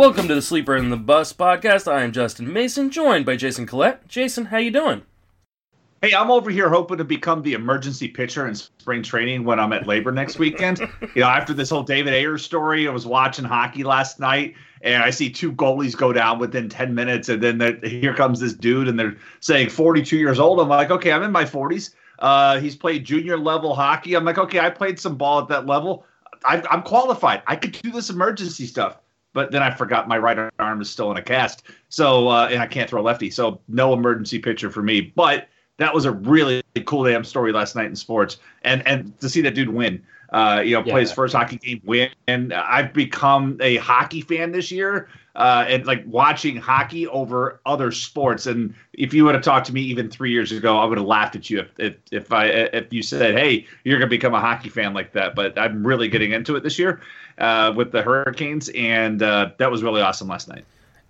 Welcome to the Sleeper and the Bust podcast. I am Justin Mason, joined by Jason Collette. Jason, how you doing? Hey, I'm over here hoping to become the emergency pitcher in spring training when I'm at LABR next weekend. you know, after this whole David Ayres story, I was watching hockey last night and I see two goalies go down within 10 minutes. And then here comes this dude and they're saying 42 years old. I'm like, okay, I'm in my 40s. Uh, he's played junior level hockey. I'm like, okay, I played some ball at that level. I, I'm qualified. I could do this emergency stuff but then I forgot my right arm is still in a cast. So uh, and I can't throw lefty. So no emergency pitcher for me. But that was a really cool damn story last night in sports, and and to see that dude win. Uh, you know, yeah. play his first hockey game, win. And I've become a hockey fan this year, uh, and like watching hockey over other sports. And if you would have talked to me even three years ago, I would have laughed at you if if, if I if you said, "Hey, you're gonna become a hockey fan like that." But I'm really getting into it this year uh, with the Hurricanes, and uh, that was really awesome last night.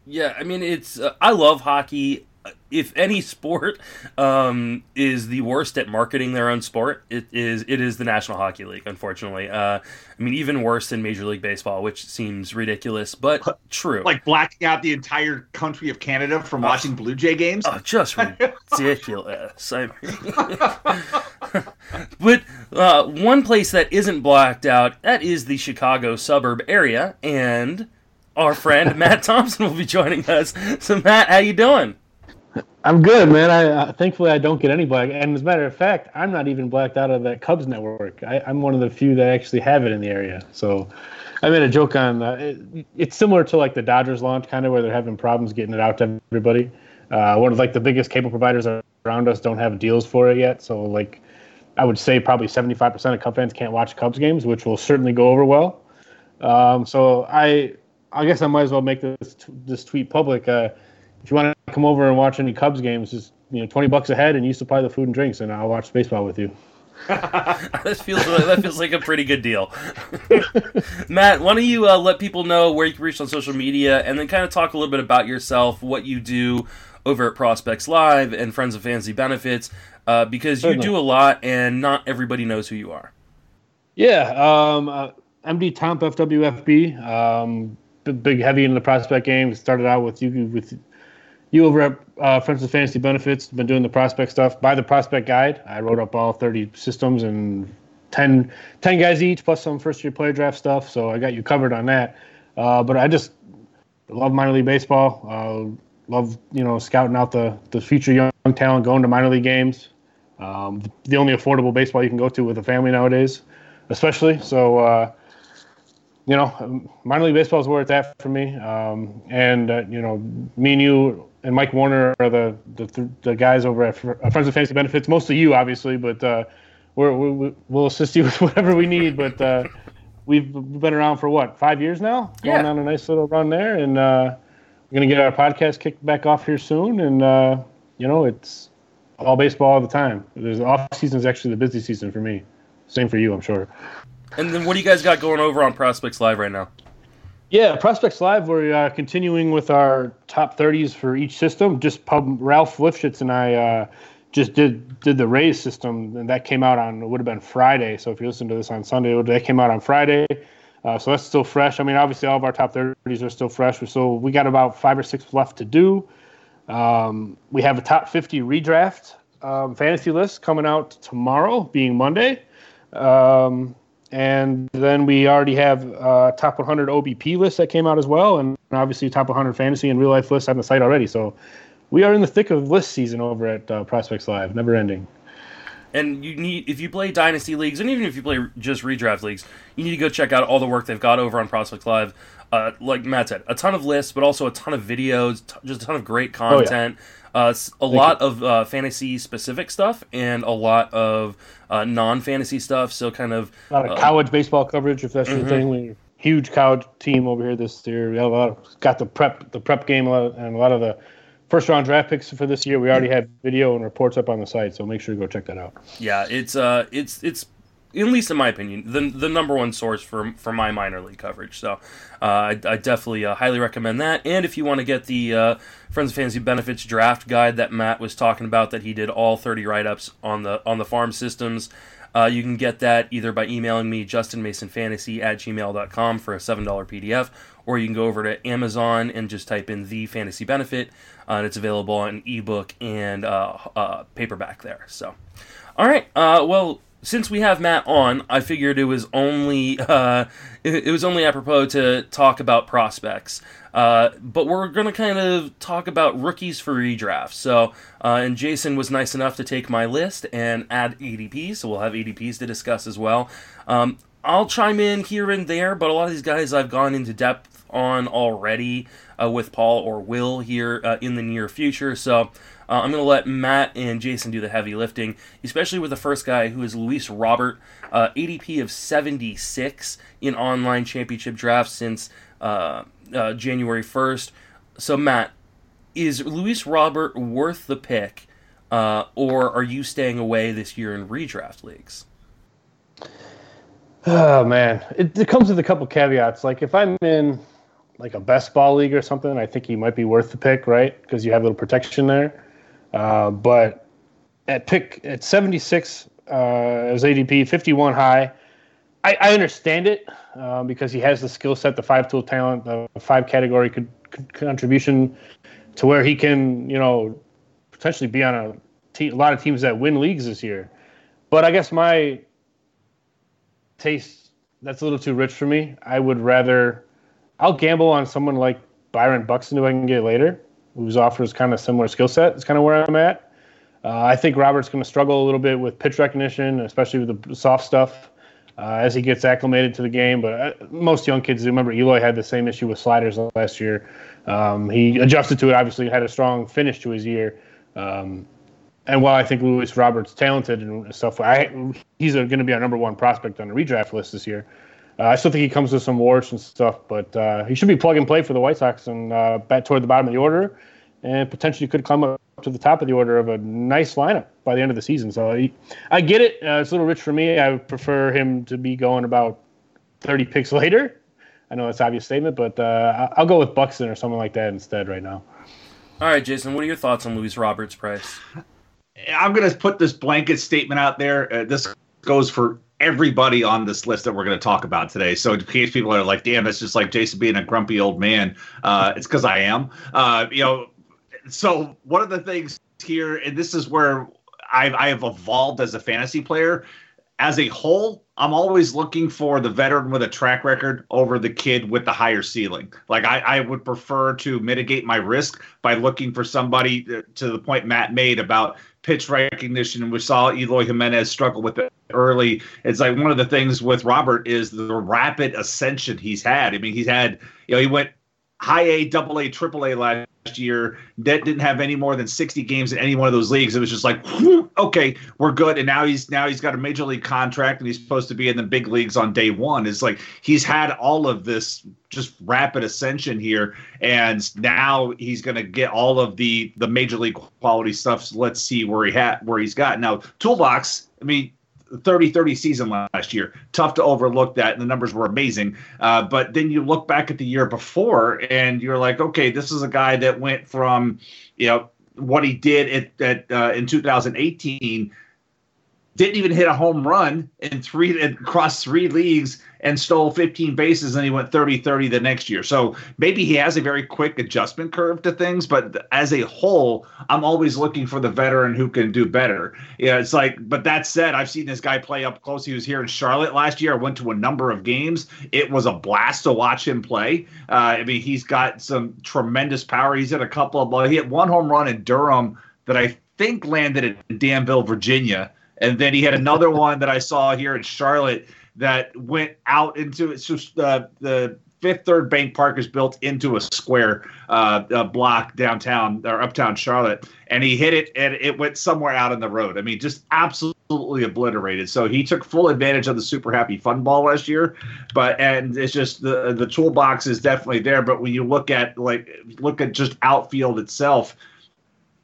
Yeah, I mean, it's uh, I love hockey if any sport um, is the worst at marketing their own sport, it is it is the National Hockey League. Unfortunately, uh, I mean even worse than Major League Baseball, which seems ridiculous, but true. Like blacking out the entire country of Canada from watching Blue Jay games. Oh, just ridiculous. I mean, but uh, one place that isn't blacked out that is the Chicago suburb area, and our friend Matt Thompson will be joining us. So Matt, how you doing? I'm good, man. I thankfully I don't get any black. And as a matter of fact, I'm not even blacked out of that Cubs network. I, am one of the few that actually have it in the area. So I made a joke on. Uh, it, it's similar to like the Dodgers launch, kind of where they're having problems getting it out to everybody. Uh, one of like the biggest cable providers around us don't have deals for it yet. So like, I would say probably 75% of Cub fans can't watch Cubs games, which will certainly go over well. Um, so I, I guess I might as well make this this tweet public. Uh, if you want to come over and watch any Cubs games, just you know, twenty bucks a head, and you supply the food and drinks, and I'll watch baseball with you. that feels that feels like a pretty good deal. Matt, why don't you uh, let people know where you can reach on social media, and then kind of talk a little bit about yourself, what you do over at Prospects Live and Friends of Fantasy Benefits, uh, because you do a lot, and not everybody knows who you are. Yeah, um, uh, MD Tomp FWFB, um, big heavy in the prospect game. Started out with you with you over at uh, Friends of Fantasy Benefits been doing the prospect stuff. By the prospect guide, I wrote up all 30 systems and 10, 10 guys each, plus some first year player draft stuff. So I got you covered on that. Uh, but I just love minor league baseball. Uh, love you know scouting out the the future young talent, going to minor league games. Um, the only affordable baseball you can go to with a family nowadays, especially. So uh, you know, minor league baseball is where it's at for me. Um, and uh, you know, me and you and Mike Warner are the the, the guys over at Friends of Fantasy Benefits. Mostly you, obviously, but uh, we're, we will assist you with whatever we need. But uh, we've been around for what five years now, going on a nice little run there, and uh, we're gonna get our podcast kicked back off here soon. And uh, you know, it's all baseball all the time. There's off season is actually the busy season for me. Same for you, I'm sure. And then what do you guys got going over on Prospects Live right now? Yeah, Prospects Live, we're uh, continuing with our top 30s for each system. Just pub, Ralph Lifshitz and I uh, just did did the Rays system, and that came out on, it would have been Friday. So if you listen to this on Sunday, that came out on Friday. Uh, so that's still fresh. I mean, obviously, all of our top 30s are still fresh. So we got about five or six left to do. Um, we have a top 50 redraft um, fantasy list coming out tomorrow, being Monday. Um, and then we already have uh, top 100 OBP list that came out as well, and obviously top 100 fantasy and real life lists on the site already. So we are in the thick of list season over at uh, Prospects Live, never ending. And you need if you play dynasty leagues, and even if you play just redraft leagues, you need to go check out all the work they've got over on Prospects Live. Uh, like Matt said, a ton of lists, but also a ton of videos, t- just a ton of great content. Oh, yeah. Uh, a Thank lot you. of uh, fantasy specific stuff and a lot of uh, non fantasy stuff. So kind of a lot of uh, college baseball coverage, if that's mm-hmm. your thing. We huge college team over here this year. We have a lot of, got the prep the prep game and a lot of the first round draft picks for this year. We already have video and reports up on the site, so make sure you go check that out. Yeah, it's uh, it's it's at least in my opinion, the the number one source for for my minor league coverage. So uh, I, I, definitely uh, highly recommend that. And if you want to get the uh, Friends of Fantasy Benefits draft guide that Matt was talking about, that he did all 30 write ups on the on the farm systems. Uh, you can get that either by emailing me, justinmasonfantasy at gmail.com for a $7 PDF, or you can go over to Amazon and just type in the fantasy benefit, uh, and it's available on ebook and uh, paperback there. So, all right. Well, since we have Matt on, I figured it was only uh, it, was only apropos to talk about prospects. Uh, but we're going to kind of talk about rookies for redraft. So, uh, and Jason was nice enough to take my list and add ADPs, so we'll have ADPs to discuss as well. Um, I'll chime in here and there, but a lot of these guys I've gone into depth on already uh, with Paul or Will here uh, in the near future. So uh, I'm going to let Matt and Jason do the heavy lifting, especially with the first guy who is Luis Robert, uh, ADP of 76 in online championship drafts since uh, uh, January 1st. So, Matt, is Luis Robert worth the pick, or are you staying away this year in redraft leagues? Oh man, it, it comes with a couple caveats. Like if I'm in like a best ball league or something, I think he might be worth the pick, right? Because you have a little protection there. Uh, but at pick at 76 uh, as ADP, 51 high. I, I understand it uh, because he has the skill set, the five tool talent, the five category co- contribution to where he can, you know, potentially be on a, te- a lot of teams that win leagues this year. But I guess my taste that's a little too rich for me. I would rather I'll gamble on someone like Byron Buxton who I can get later, whose offers kind of similar skill set. It's kind of where I'm at. Uh, I think Robert's going to struggle a little bit with pitch recognition, especially with the soft stuff uh, as he gets acclimated to the game. But uh, most young kids do. remember Eloy had the same issue with sliders last year. Um, he adjusted to it. Obviously, had a strong finish to his year. Um, and while I think Luis Roberts talented and stuff, I, he's going to be our number one prospect on the redraft list this year. Uh, I still think he comes with some warts and stuff, but uh, he should be plug and play for the White Sox and uh, bat toward the bottom of the order, and potentially could climb up to the top of the order of a nice lineup by the end of the season. So he, I get it. Uh, it's a little rich for me. I would prefer him to be going about 30 picks later. I know that's an obvious statement, but uh, I'll go with Buxton or something like that instead right now. All right, Jason, what are your thoughts on Luis Roberts' price? I'm going to put this blanket statement out there. Uh, this goes for everybody on this list that we're going to talk about today. So in case people are like, "Damn, it's just like Jason being a grumpy old man," uh, it's because I am. Uh, you know, so one of the things here, and this is where I've I have evolved as a fantasy player. As a whole, I'm always looking for the veteran with a track record over the kid with the higher ceiling. Like I, I would prefer to mitigate my risk by looking for somebody uh, to the point Matt made about pitch recognition. And we saw Eloy Jimenez struggle with it early. It's like one of the things with Robert is the rapid ascension he's had. I mean, he's had, you know, he went high A, double A, triple A last year. That didn't have any more than 60 games in any one of those leagues. It was just like, whew, okay, we're good. And now he's now he's got a major league contract and he's supposed to be in the big leagues on day one. It's like he's had all of this just rapid ascension here, and now he's going to get all of the the major league quality stuff. So let's see where he had where he's got now. Toolbox. I mean, 30 30 season last year. Tough to overlook that. And the numbers were amazing. Uh, but then you look back at the year before and you're like, okay, this is a guy that went from, you know, what he did at, at uh, in 2018 didn't even hit a home run in three across three leagues and stole 15 bases and he went 30-30 the next year. So maybe he has a very quick adjustment curve to things, but as a whole, I'm always looking for the veteran who can do better. Yeah, it's like but that said, I've seen this guy play up close. He was here in Charlotte last year. I went to a number of games. It was a blast to watch him play. Uh, I mean, he's got some tremendous power. He's hit a couple of he hit one home run in Durham that I think landed in Danville, Virginia and then he had another one that I saw here in Charlotte that went out into it's just uh, the Fifth Third Bank Park is built into a square uh, block downtown or uptown Charlotte, and he hit it and it went somewhere out in the road. I mean, just absolutely obliterated. So he took full advantage of the super happy fun ball last year, but and it's just the the toolbox is definitely there. But when you look at like look at just outfield itself,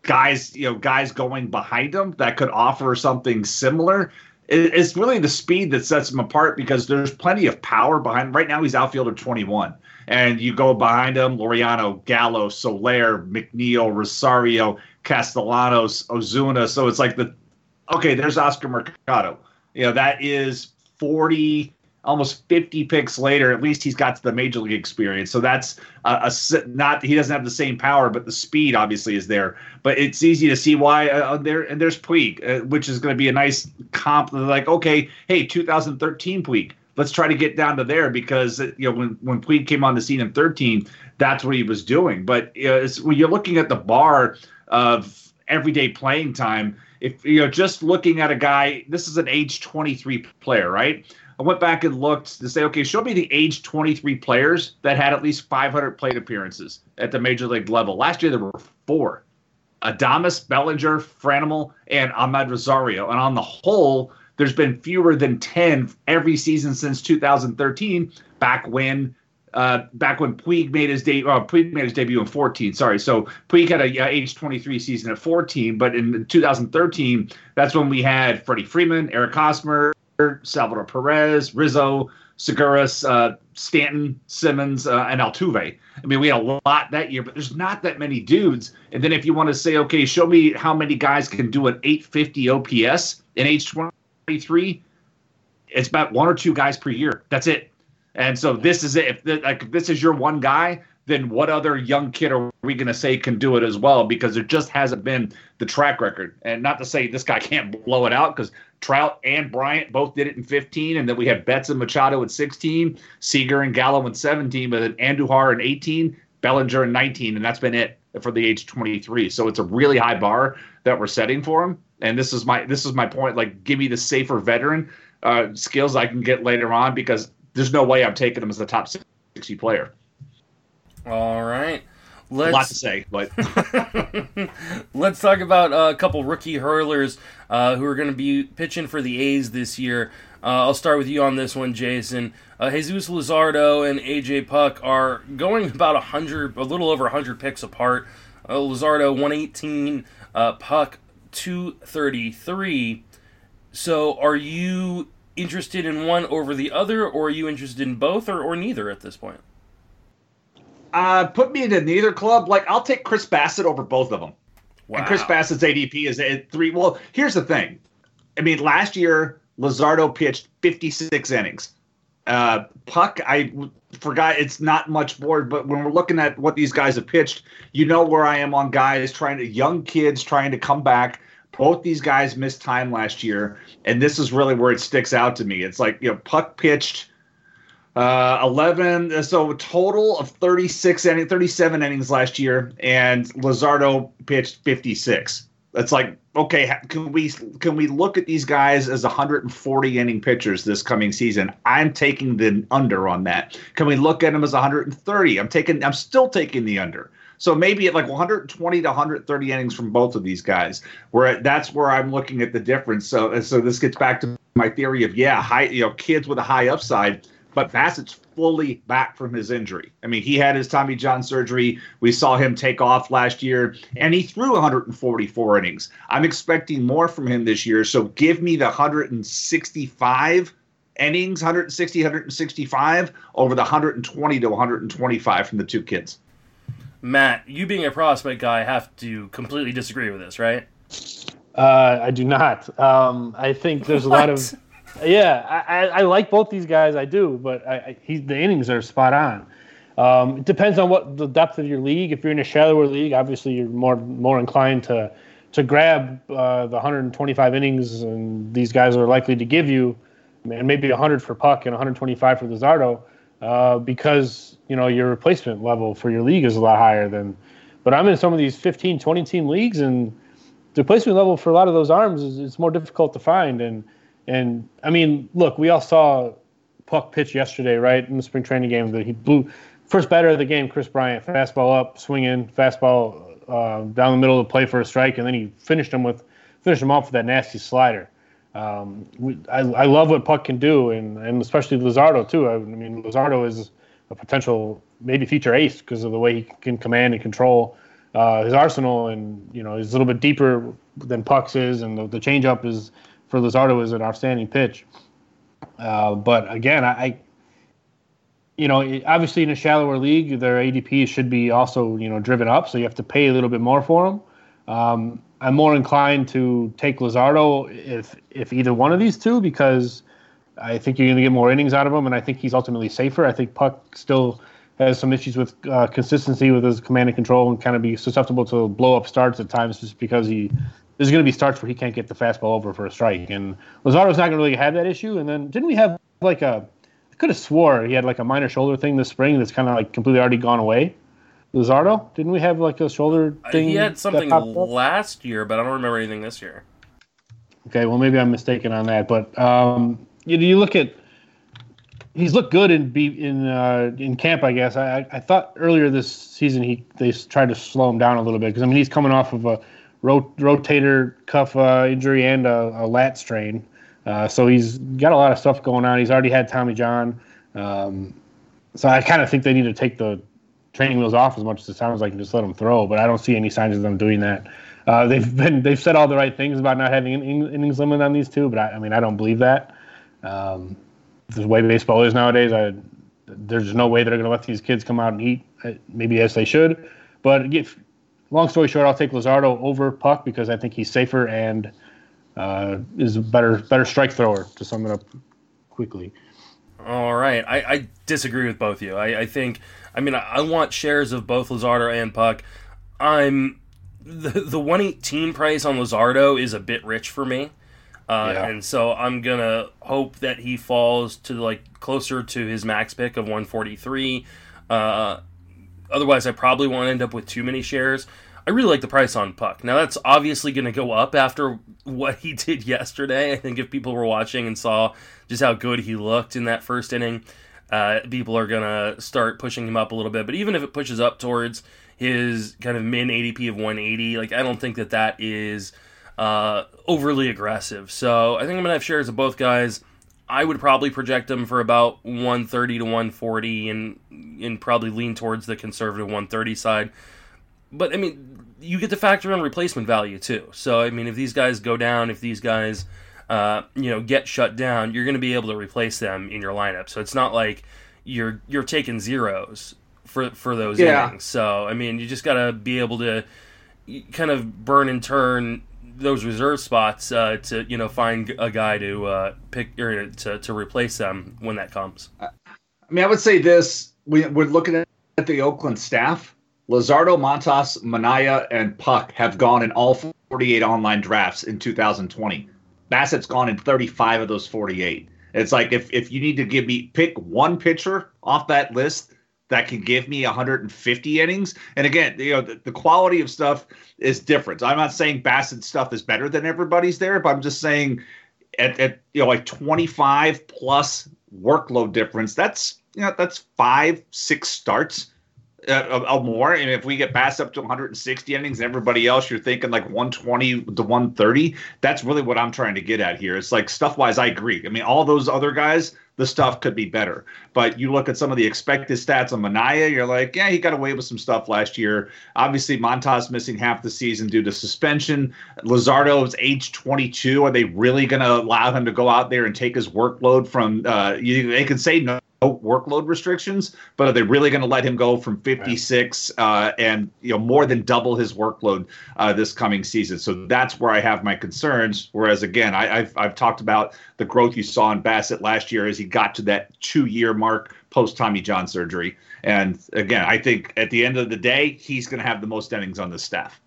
guys, you know, guys going behind him that could offer something similar. It's really the speed that sets him apart because there's plenty of power behind. Right now, he's outfielder 21, and you go behind him: Laureano, Gallo, Soler, McNeil, Rosario, Castellanos, Ozuna. So it's like the okay. There's Oscar Mercado. You know, that is 40, almost 50 picks later. At least he's got the major league experience. So that's a, a not he doesn't have the same power, but the speed obviously is there. But it's easy to see why uh, uh there. And there's Puig, uh, which is going to be a nice comp. Like, okay, hey, 2013 Puig. Let's try to get down to there because uh, you know when when Puig came on the scene in 13, that's what he was doing. But uh, when you're looking at the bar of everyday playing time, if you know just looking at a guy, this is an age 23 player, right? I went back and looked to say, okay, show me the age 23 players that had at least 500 plate appearances at the major league level. Last year there were four: Adames, Bellinger, Franmil, and Amed Rosario. And on the whole, there's been fewer than 10 every season since 2013, back when uh, back when Puig made his debut. Uh, Puig made his debut in 14. Sorry, so Puig had a uh, age 23 season at 14, but in 2013, that's when we had Freddie Freeman, Eric Hosmer, Salvador Perez, Rizzo, Seguras, uh, Stanton, Simmons, uh, and Altuve. I mean, we had a lot that year, but there's not that many dudes. And then if you want to say, okay, show me how many guys can do an 850 OPS in age 23, it's about one or two guys per year. That's it. And so this is it. If like if this is your one guy, then what other young kid are we going to say can do it as well? Because there just hasn't been the track record. And not to say this guy can't blow it out, because Trout and Bryant both did it in 15, and then we had Betts and Machado at 16, Seager and Gallo in 17, but then Andujar in 18, Bellinger in 19, and that's been it for the age 23. So it's a really high bar that we're setting for him. And this is my this is my point. Like, give me the safer veteran uh, skills I can get later on because there's no way I'm taking him as the top 60 player. All right. Let's, a lot to say, but let's talk about uh, a couple rookie hurlers uh, who are going to be pitching for the A's this year. Uh, I'll start with you on this one, Jason. Uh, Jesus Luzardo and AJ Puk are going about a hundred, a little over hundred picks apart. Uh, Luzardo 118, uh, Puk 233. So, are you interested in one over the other, or are you interested in both, or, or neither at this point? Uh, put me into neither club. Like, I'll take Chris Bassitt over both of them. Wow. And Chris Bassitt's ADP is at three. Well, here's the thing. I mean, last year, Luzardo pitched 56 innings. Uh, Puk, I forgot it's not much more, but when we're looking at what these guys have pitched, you know where I am on guys trying to, young kids trying to come back. Both these guys missed time last year, and this is really where it sticks out to me. It's like, you know, Puk pitched uh, 11, so a total of 36 inning, 37 innings last year, and Luzardo pitched 56. That's like okay. Can we can we look at these guys as 140 inning pitchers this coming season? I'm taking the under on that. Can we look at them as 130? I'm taking. I'm still taking the under. So maybe at like 120 to 130 innings from both of these guys, where that's where I'm looking at the difference. So so this gets back to my theory of yeah, high you know kids with a high upside, but Bassitt's fully back from his injury. I mean, he had his Tommy John surgery. We saw him take off last year, and he threw 144 innings. I'm expecting more from him this year. So give me the 165 innings, 160, 165 over the 120 to 125 from the two kids. Matt, you being a prospect guy, have to completely disagree with this, right? Uh, I do not. Um, I think there's what? a lot of. Yeah, I, I, like both these guys. I do, but I, I, he, the innings are spot on. Um, it depends on what the depth of your league. If you're in a shallower league, obviously you're more more inclined to to grab uh, the 125 innings, and these guys are likely to give you, and maybe 100 for Puk and 125 for Luzardo, uh, because you know your replacement level for your league is a lot higher than. But I'm in some of these 15, 20 team leagues, and the replacement level for a lot of those arms is it's more difficult to find. And and I mean, look, we all saw Puk pitch yesterday, right in the spring training game that he blew first batter of the game, Kris Bryant, fastball up, swinging, fastball uh, down the middle of the play for a strike, and then he finished him with finished him off with that nasty slider. Um, we, I, I love what Puk can do, and, and especially Luzardo too. I, mean, Luzardo is a potential maybe future ace because of the way he can command and control uh, his arsenal, and you know he's a little bit deeper than Puk's is, and the, the changeup is for Luzardo is an outstanding pitch. Uh, but again, I, I, you know, obviously in a shallower league, their ADP should be also you know driven up, so you have to pay a little bit more for them. Um, I'm more inclined to take Luzardo if if either one of these two because I think you're going to get more innings out of him, and I think he's ultimately safer. I think Puk still has some issues with uh, consistency with his command and control and kind of be susceptible to blow up starts at times just because he there's going to be starts where he can't get the fastball over for a strike. And Luzardo's not going to really have that issue. And then didn't we have like a I could have swore he had like a minor shoulder thing this spring that's kind of like completely already gone away. Luzardo, didn't we have like a shoulder thing? Uh, he had something last year, but I don't remember anything this year. Okay, well maybe I'm mistaken on that, but um, you, know, you look at he's looked good in in uh, in camp. I guess I, I thought earlier this season he they tried to slow him down a little bit because I mean he's coming off of a rot- rotator cuff uh, injury and a, a lat strain, uh, so he's got a lot of stuff going on. He's already had Tommy John, um, so I kind of think they need to take the training wheels off as much as it sounds like and just let him throw. But I don't see any signs of them doing that. Uh, they've been they've said all the right things about not having an innings limit on these two, but I, I mean I don't believe that. Um, the way baseball is nowadays, I, there's no way they're going to let these kids come out and eat. Uh, maybe yes, they should. But if, long story short, I'll take Luzardo over Puk because I think he's safer and uh, is a better better strike thrower. To sum it up quickly. All right, I, I disagree with both of you. I, I think, I mean, I, I want shares of both Luzardo and Puk. I'm the the 118 price on Luzardo is a bit rich for me. Uh, yeah. And so I'm gonna hope that he falls to like closer to his max pick of 143. Uh, otherwise, I probably won't end up with too many shares. I really like the price on Puk. Now that's obviously going to go up after what he did yesterday. I think if people were watching and saw just how good he looked in that first inning, uh, people are going to start pushing him up a little bit. But even if it pushes up towards his kind of min ADP of 180, like I don't think that that is uh, overly aggressive. So I think I'm gonna have shares of both guys. I would probably project them for about 130 to 140, and and probably lean towards the conservative 130 side. But I mean, you get to factor in replacement value too. So I mean, if these guys go down, if these guys uh, you know get shut down, you're going to be able to replace them in your lineup. So it's not like you're you're taking zeros for for those yeah. innings. So I mean, you just got to be able to kind of burn and turn those reserve spots uh, to you know find a guy to uh, pick or to, to replace them when that comes. I mean, I would say this: we, we're looking at the Oakland staff. Luzardo, Montas, Manaea, and Puk have gone in all 48 online drafts in 2020. Bassitt's gone in 35 of those 48. It's like if if you need to give me pick one pitcher off that list that can give me 150 innings. And again, you know, the, the, quality of stuff is different. I'm not saying Bassitt's stuff is better than everybody's there, but I'm just saying at, at you know like 25 plus workload difference. That's you know that's five six starts uh, more. And if we get past up to 160 innings, and everybody else, you're thinking like 120 to 130. That's really what I'm trying to get at here. It's like stuff wise, I agree. I mean, all those other guys, the stuff could be better. But you look at some of the expected stats on Manaea, you're like, yeah, he got away with some stuff last year. Obviously, Montas missing half the season due to suspension. Luzardo is age 22. Are they really going to allow him to go out there and take his workload from? Uh, you, they can say no workload restrictions, but are they really going to let him go from 56 uh, and you know more than double his workload uh, this coming season? So that's where I have my concerns. Whereas again, I, have I've talked about the growth you saw in Bassitt last year as he got to that two year mark post Tommy John surgery. And again, I think at the end of the day, he's going to have the most innings on the staff.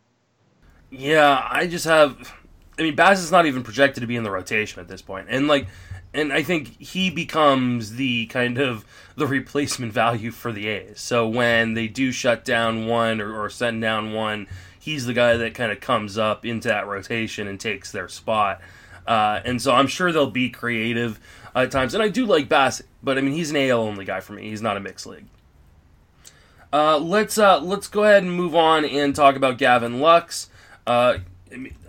Yeah, I just have. I mean, Bassitt's not even projected to be in the rotation at this point, and like and I think he becomes the kind of the replacement value for the A's. So when they do shut down one or, or send down one, he's the guy that kind of comes up into that rotation and takes their spot. Uh, and so I'm sure they'll be creative at times. And I do like Bassitt, but I mean he's an AL only guy for me. He's not a mixed league. Uh, let's uh, let's go ahead and move on and talk about Gavin Lux. Uh,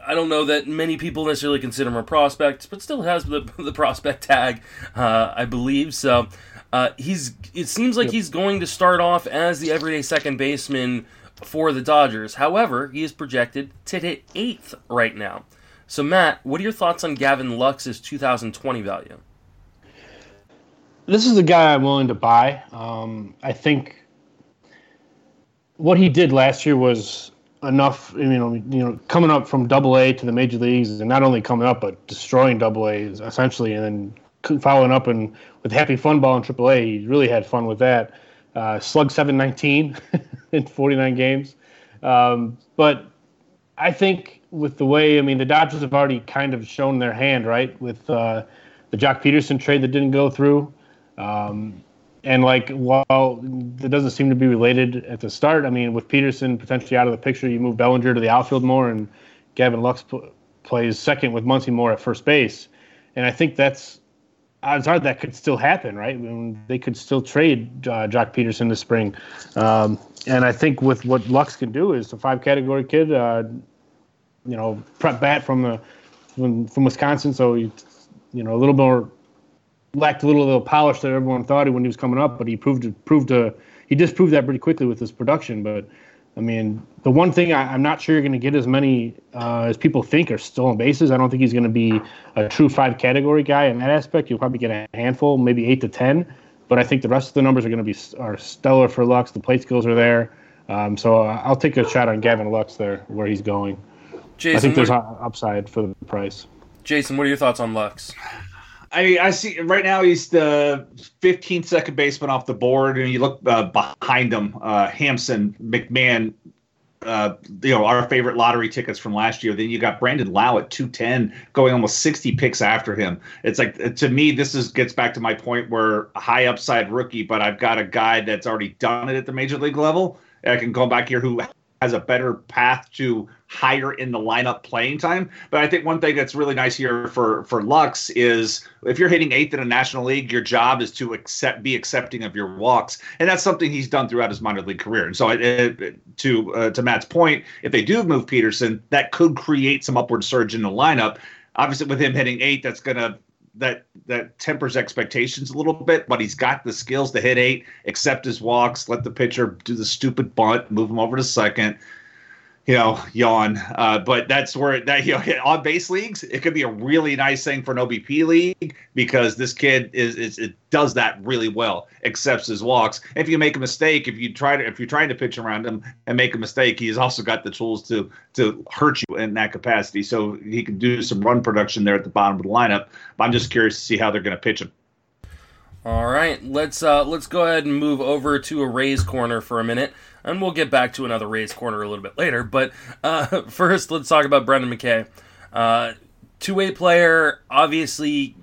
I don't know that many people necessarily consider him a prospect, but still has the, the prospect tag, uh, I believe. So uh, he's. It seems like he's going to start off as the everyday second baseman for the Dodgers. However, he is projected to hit eighth right now. So Matt, what are your thoughts on Gavin Lux's 2020 value? This is the guy I'm willing to buy. Um, I think what he did last year was enough. You know, you know, coming up from Double A to the major leagues, and not only coming up but destroying Double A essentially, and then following up and with Happy Fun Ball in Triple A, he really had fun with that. Uh, slug 719 in 49 games, um, but I think with the way, I mean, the Dodgers have already kind of shown their hand, right, with uh, the Joc Pederson trade that didn't go through. Um, and like, while it doesn't seem to be related at the start, I mean, with Pederson potentially out of the picture, you move Bellinger to the outfield more, and Gavin Lux plays second with Muncy more at first base. And I think that's odds are that could still happen, right? I mean, they could still trade uh, Joc Pederson this spring. Um, and I think with what Lux can do is a five category kid, uh, you know, prep bat from the from, from Wisconsin, so he, you know, a little more lacked a little little polish that everyone thought he when he was coming up, but he proved to proved to he disproved that pretty quickly with his production. But I mean, the one thing I, am not sure you're going to get as many uh, as people think are stolen bases. I don't think he's going to be a true five category guy in that aspect. You'll probably get a handful, maybe eight to ten. But I think the rest of the numbers are going to be are stellar for Lux. The plate skills are there. Um, so uh, I'll take a shot on Gavin Lux there, where he's going. Jason, I think there's upside for the price. Jason, what are your thoughts on Lux? I I see right now he's the 15th second baseman off the board, and you look uh, behind him, uh, Hampson, McMahon, uh, you know our favorite lottery tickets from last year. Then you got Brandon Lowe at 210, going almost 60 picks after him. It's like to me, this is gets back to my point where a high upside rookie, but I've got a guy that's already done it at the major league level. I can go back here who has a better path to higher in the lineup playing time. But I think one thing that's really nice here for for Lux is if you're hitting eighth in a national league, your job is to accept be accepting of your walks, and that's something he's done throughout his minor league career. And so, it, it, to uh, to Matt's point, if they do move Pederson, that could create some upward surge in the lineup. Obviously, with him hitting eight, that's going to that that tempers expectations a little bit, but he's got the skills to hit eight, accept his walks, let the pitcher do the stupid bunt, move him over to second, you know, yawn. Uh, but that's where that you know, on base leagues, it could be a really nice thing for an OBP league because this kid is, is it does that really well, accepts his walks. If you make a mistake, if you try to if you're trying to pitch around him and make a mistake, he's also got the tools to to hurt you in that capacity. So he can do some run production there at the bottom of the lineup. But I'm just curious to see how they're going to pitch him. All right, let's uh, let's go ahead and move over to a Rays corner for a minute and we'll get back to another Rays corner a little bit later. But uh, first, let's talk about Brendan McKay. Uh, two-way player, obviously,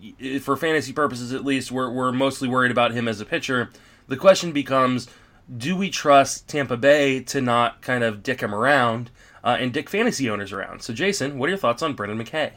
for fantasy purposes at least, we're, we're mostly worried about him as a pitcher. The question becomes, do we trust Tampa Bay to not kind of dick him around uh, and dick fantasy owners around? So, Jason, what are your thoughts on Brendan McKay?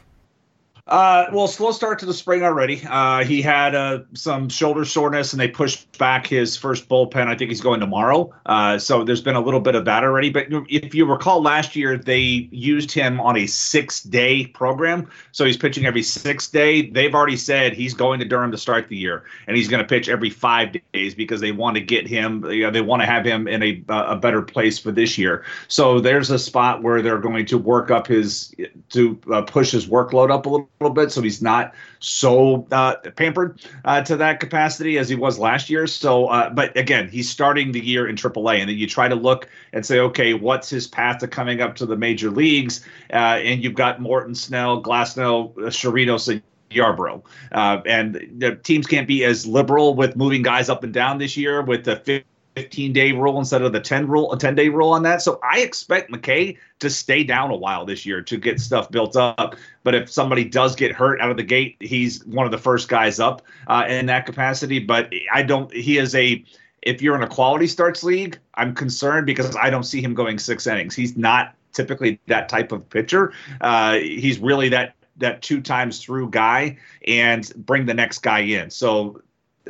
Uh, well, slow start to the spring already. Uh, he had uh, some shoulder soreness, and they pushed back his first bullpen. I think he's going tomorrow. Uh, so there's been a little bit of that already. But if you recall, last year they used him on a six-day program, so he's pitching every sixth day. They've already said he's going to Durham to start the year, and he's going to pitch every five days because they want to get him. You know, they want to have him in a a better place for this year. So there's a spot where they're going to work up his to uh, push his workload up a little little bit, so he's not so uh, pampered uh, to that capacity as he was last year. So, uh, but again, he's starting the year in AAA, and then you try to look and say, okay, what's his path to coming up to the major leagues? Uh, and you've got Morton, Snell, Glasnow, Chirinos, and Yarbrough. Uh, and the teams can't be as liberal with moving guys up and down this year with the 15 day rule instead of the 10 rule, a 10 day rule on that. So I expect McKay to stay down a while this year to get stuff built up. But if somebody does get hurt out of the gate, he's one of the first guys up uh, in that capacity. But I don't, he is a, if you're in a quality starts league, I'm concerned because I don't see him going six innings. He's not typically that type of pitcher. Uh, he's really that that two times through guy and bring the next guy in. So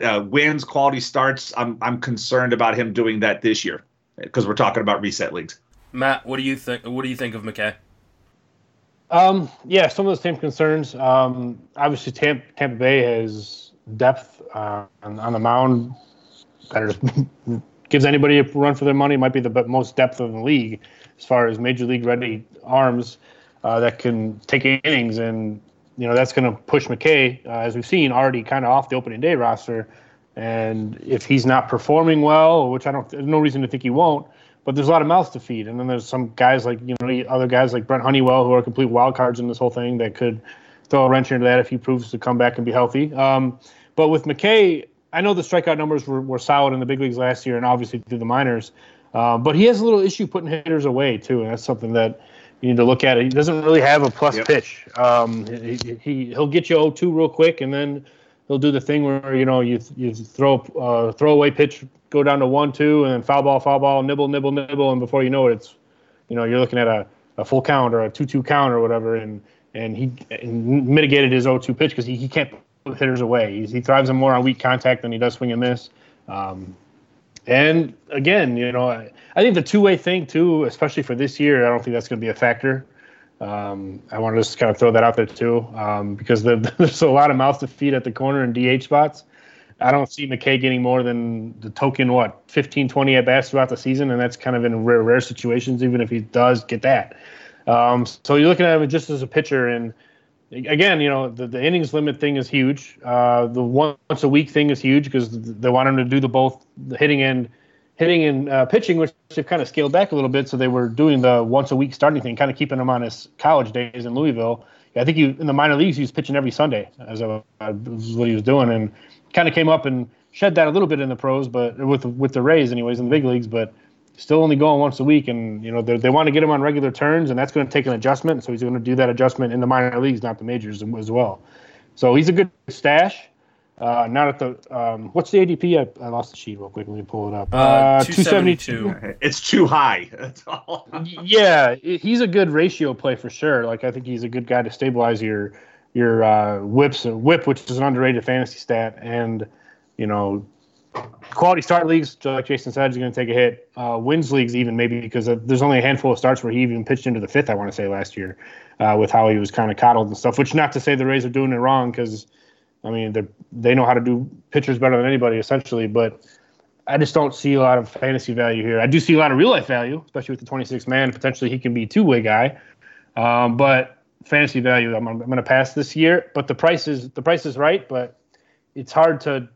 uh, wins, quality starts. I'm I'm concerned about him doing that this year because we're talking about reset leagues. Matt, what do you think? What do you think of McKay? Um, yeah, some of the same concerns. Um, obviously, Tampa, Tampa Bay has depth uh, on, on, the mound that gives anybody a run for their money. Might be the most depth of the league as far as major league ready arms uh, that can take innings and you know that's going to push McKay, uh, as we've seen, already kind of off the opening day roster. And if he's not performing well, which I don't, there's no reason to think he won't. but there's a lot of mouths to feed. And then there's some guys like you know other guys like Brent Honeywell who are complete wild cards in this whole thing that could throw a wrench into that if he proves to come back and be healthy. Um, but with McKay, I know the strikeout numbers were, were solid in the big leagues last year and obviously through the minors. Uh, but he has a little issue putting hitters away too, and that's something that you need to look at. It. He doesn't really have a plus yep. pitch. Um, he, he he'll get you 0-2 real quick, and then he'll do the thing where you know you you throw uh, throw away pitch, go down to one two, and then foul ball, foul ball, nibble, nibble, nibble, and before you know it, it's you know you're looking at a, a full count or a two two count or whatever, and and he and mitigated his 0-2 pitch because he, he can't put hitters away. He's, he thrives more on weak contact than he does swing and miss. Um, and again, you know, I, I think the two way thing too, especially for this year, I don't think that's going to be a factor. Um, I want to just kind of throw that out there too, um, because the, there's a lot of mouths to feed at the corner and DH spots. I don't see McKay getting more than the token, what, 15, 20 at bats throughout the season, and that's kind of in rare, rare situations, even if he does get that. Um, so you're looking at him just as a pitcher, and again, you know, the, the innings limit thing is huge. Uh, the once a week thing is huge because they want him to do the both the hitting and hitting and uh, pitching, which they've kind of scaled back a little bit. So they were doing the once a week starting thing, kind of keeping him on his college days in Louisville. I think in the minor leagues he was pitching every Sunday as uh, what he was doing, and kind of came up and shed that a little bit in the pros, but with with the Rays anyways in the big leagues, but still only going once a week, and you know they want to get him on regular turns, and that's going to take an adjustment. So he's going to do that adjustment in the minor leagues, not the majors as well. So he's a good stash. Uh, not at the um, what's the ADP? I, I, lost the sheet real quick. Let me pull it up. Uh, uh, two seventy two. It's too high. That's all. yeah, he's a good ratio play for sure. Like I think he's a good guy to stabilize your your uh, whips whip, which is an underrated fantasy stat, and you know quality start leagues, like Jason said, is going to take a hit. Uh, wins leagues, even maybe because there's only a handful of starts where he even pitched into the fifth. I want to say last year, uh, with how he was kind of coddled and stuff. Which not to say the Rays are doing it wrong, because I mean they they know how to do pitchers better than anybody essentially. But I just don't see a lot of fantasy value here. I do see a lot of real life value, especially with the 26 man. Potentially he can be two way guy, um, but fantasy value, I'm, I'm going to pass this year. But the price is the price is right, but it's hard to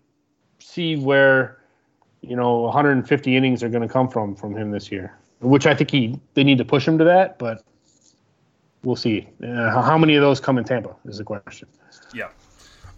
see where you know 150 innings are going to come from from him this year, which I think he they need to push him to that, but we'll see. Uh, how many of those come in Tampa is the question. Yeah.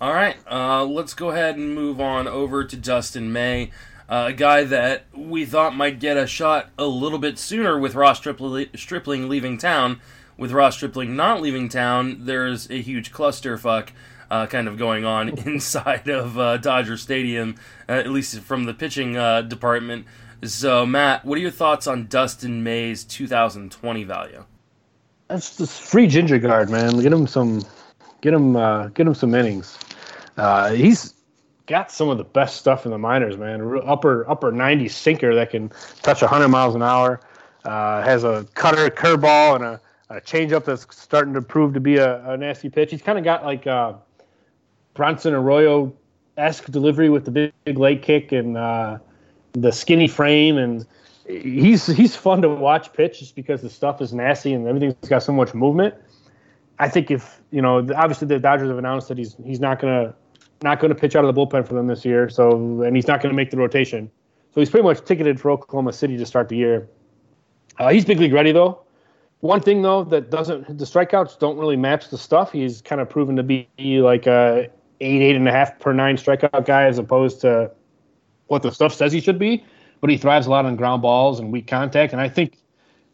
All right, uh, let's go ahead and move on over to Dustin May, uh, a guy that we thought might get a shot a little bit sooner with Ross Stripling leaving town. With Ross Stripling not leaving town, there's a huge clusterfuck uh, kind of going on inside of uh, Dodger Stadium, uh, at least from the pitching uh, department. So, Matt, what are your thoughts on Dustin May's 2020 value? That's just free Gingergaard, man. Get him some, get him, uh, get him some innings. Uh, he's got some of the best stuff in the minors, man. Upper upper 90 sinker that can touch 100 miles an hour. has a cutter, curveball, and a, a changeup that's starting to prove to be a, a nasty pitch. He's kind of got like Bronson Arroyo esque delivery with the big, big leg kick and uh, the skinny frame, and he's he's fun to watch pitch just because the stuff is nasty and everything's got so much movement. I think if you know, obviously the Dodgers have announced that he's he's not gonna not gonna pitch out of the bullpen for them this year, so and he's not gonna make the rotation. So he's pretty much ticketed for Oklahoma City to start the year. Uh, he's big league ready though. One thing though that doesn't the strikeouts don't really match the stuff. He's kind of proven to be like a eight, eight and a half per nine strikeout guy as opposed to what the stuff says he should be. But he thrives a lot on ground balls and weak contact. And I think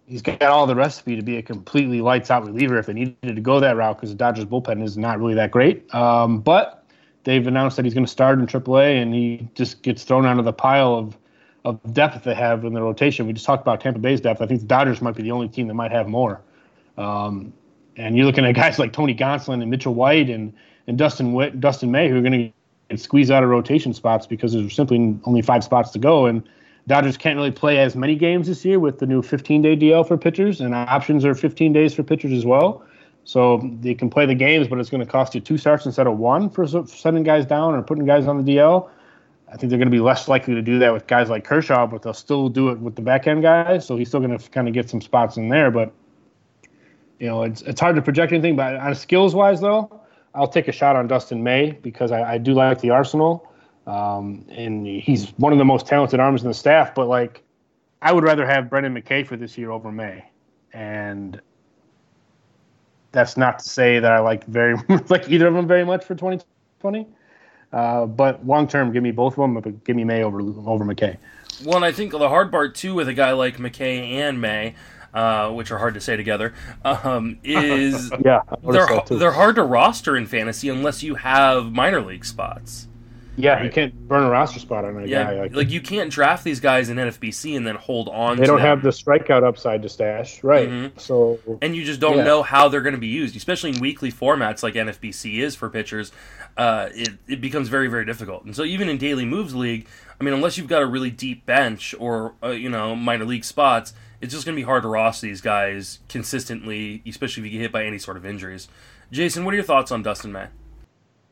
he's got all the recipe to be a completely lights out reliever if they needed to go that route because the Dodgers bullpen is not really that great. Um, but they've announced that he's going to start in AAA and he just gets thrown onto the pile of of depth they have in the rotation. We just talked about Tampa Bay's depth. I think the Dodgers might be the only team that might have more. Um, and you're looking at guys like Tony Gonsolin and Mitchell White and and Dustin Dustin May who are going to squeeze out of rotation spots because there's simply only five spots to go. And Dodgers can't really play as many games this year with the new 15 day DL for pitchers, and options are 15 days for pitchers as well. So they can play the games, but it's going to cost you two starts instead of one for sending guys down or putting guys on the DL. I think they're going to be less likely to do that with guys like Kershaw, but they'll still do it with the back end guys. So he's still going to kind of get some spots in there. But you know, it's it's hard to project anything. But on skills wise, though, I'll take a shot on Dustin May because I, I do like the Arsenal, um, and he's one of the most talented arms in the staff. But like, I would rather have Brendan McKay for this year over May, and that's not to say that I like very like either of them very much for 2020. Uh, but long term, give me both of them. But give me May over over McKay. Well, and I think the hard part too with a guy like McKay and May, uh, which are hard to say together, um, is yeah, they're they're hard to roster in fantasy unless you have minor league spots. Yeah, right. you can't burn a roster spot on a yeah, guy. Like, like, you can't draft these guys in NFBC and then hold on. They don't them. have the strikeout upside to stash, right? Mm-hmm. So and you just don't yeah. know how they're going to be used, especially in weekly formats like NFBC is for pitchers. Uh, it it becomes very very difficult, and so even in daily moves league, I mean, unless you've got a really deep bench or uh, you know minor league spots, it's just going to be hard to roster these guys consistently, especially if you get hit by any sort of injuries. Jason, what are your thoughts on Dustin May?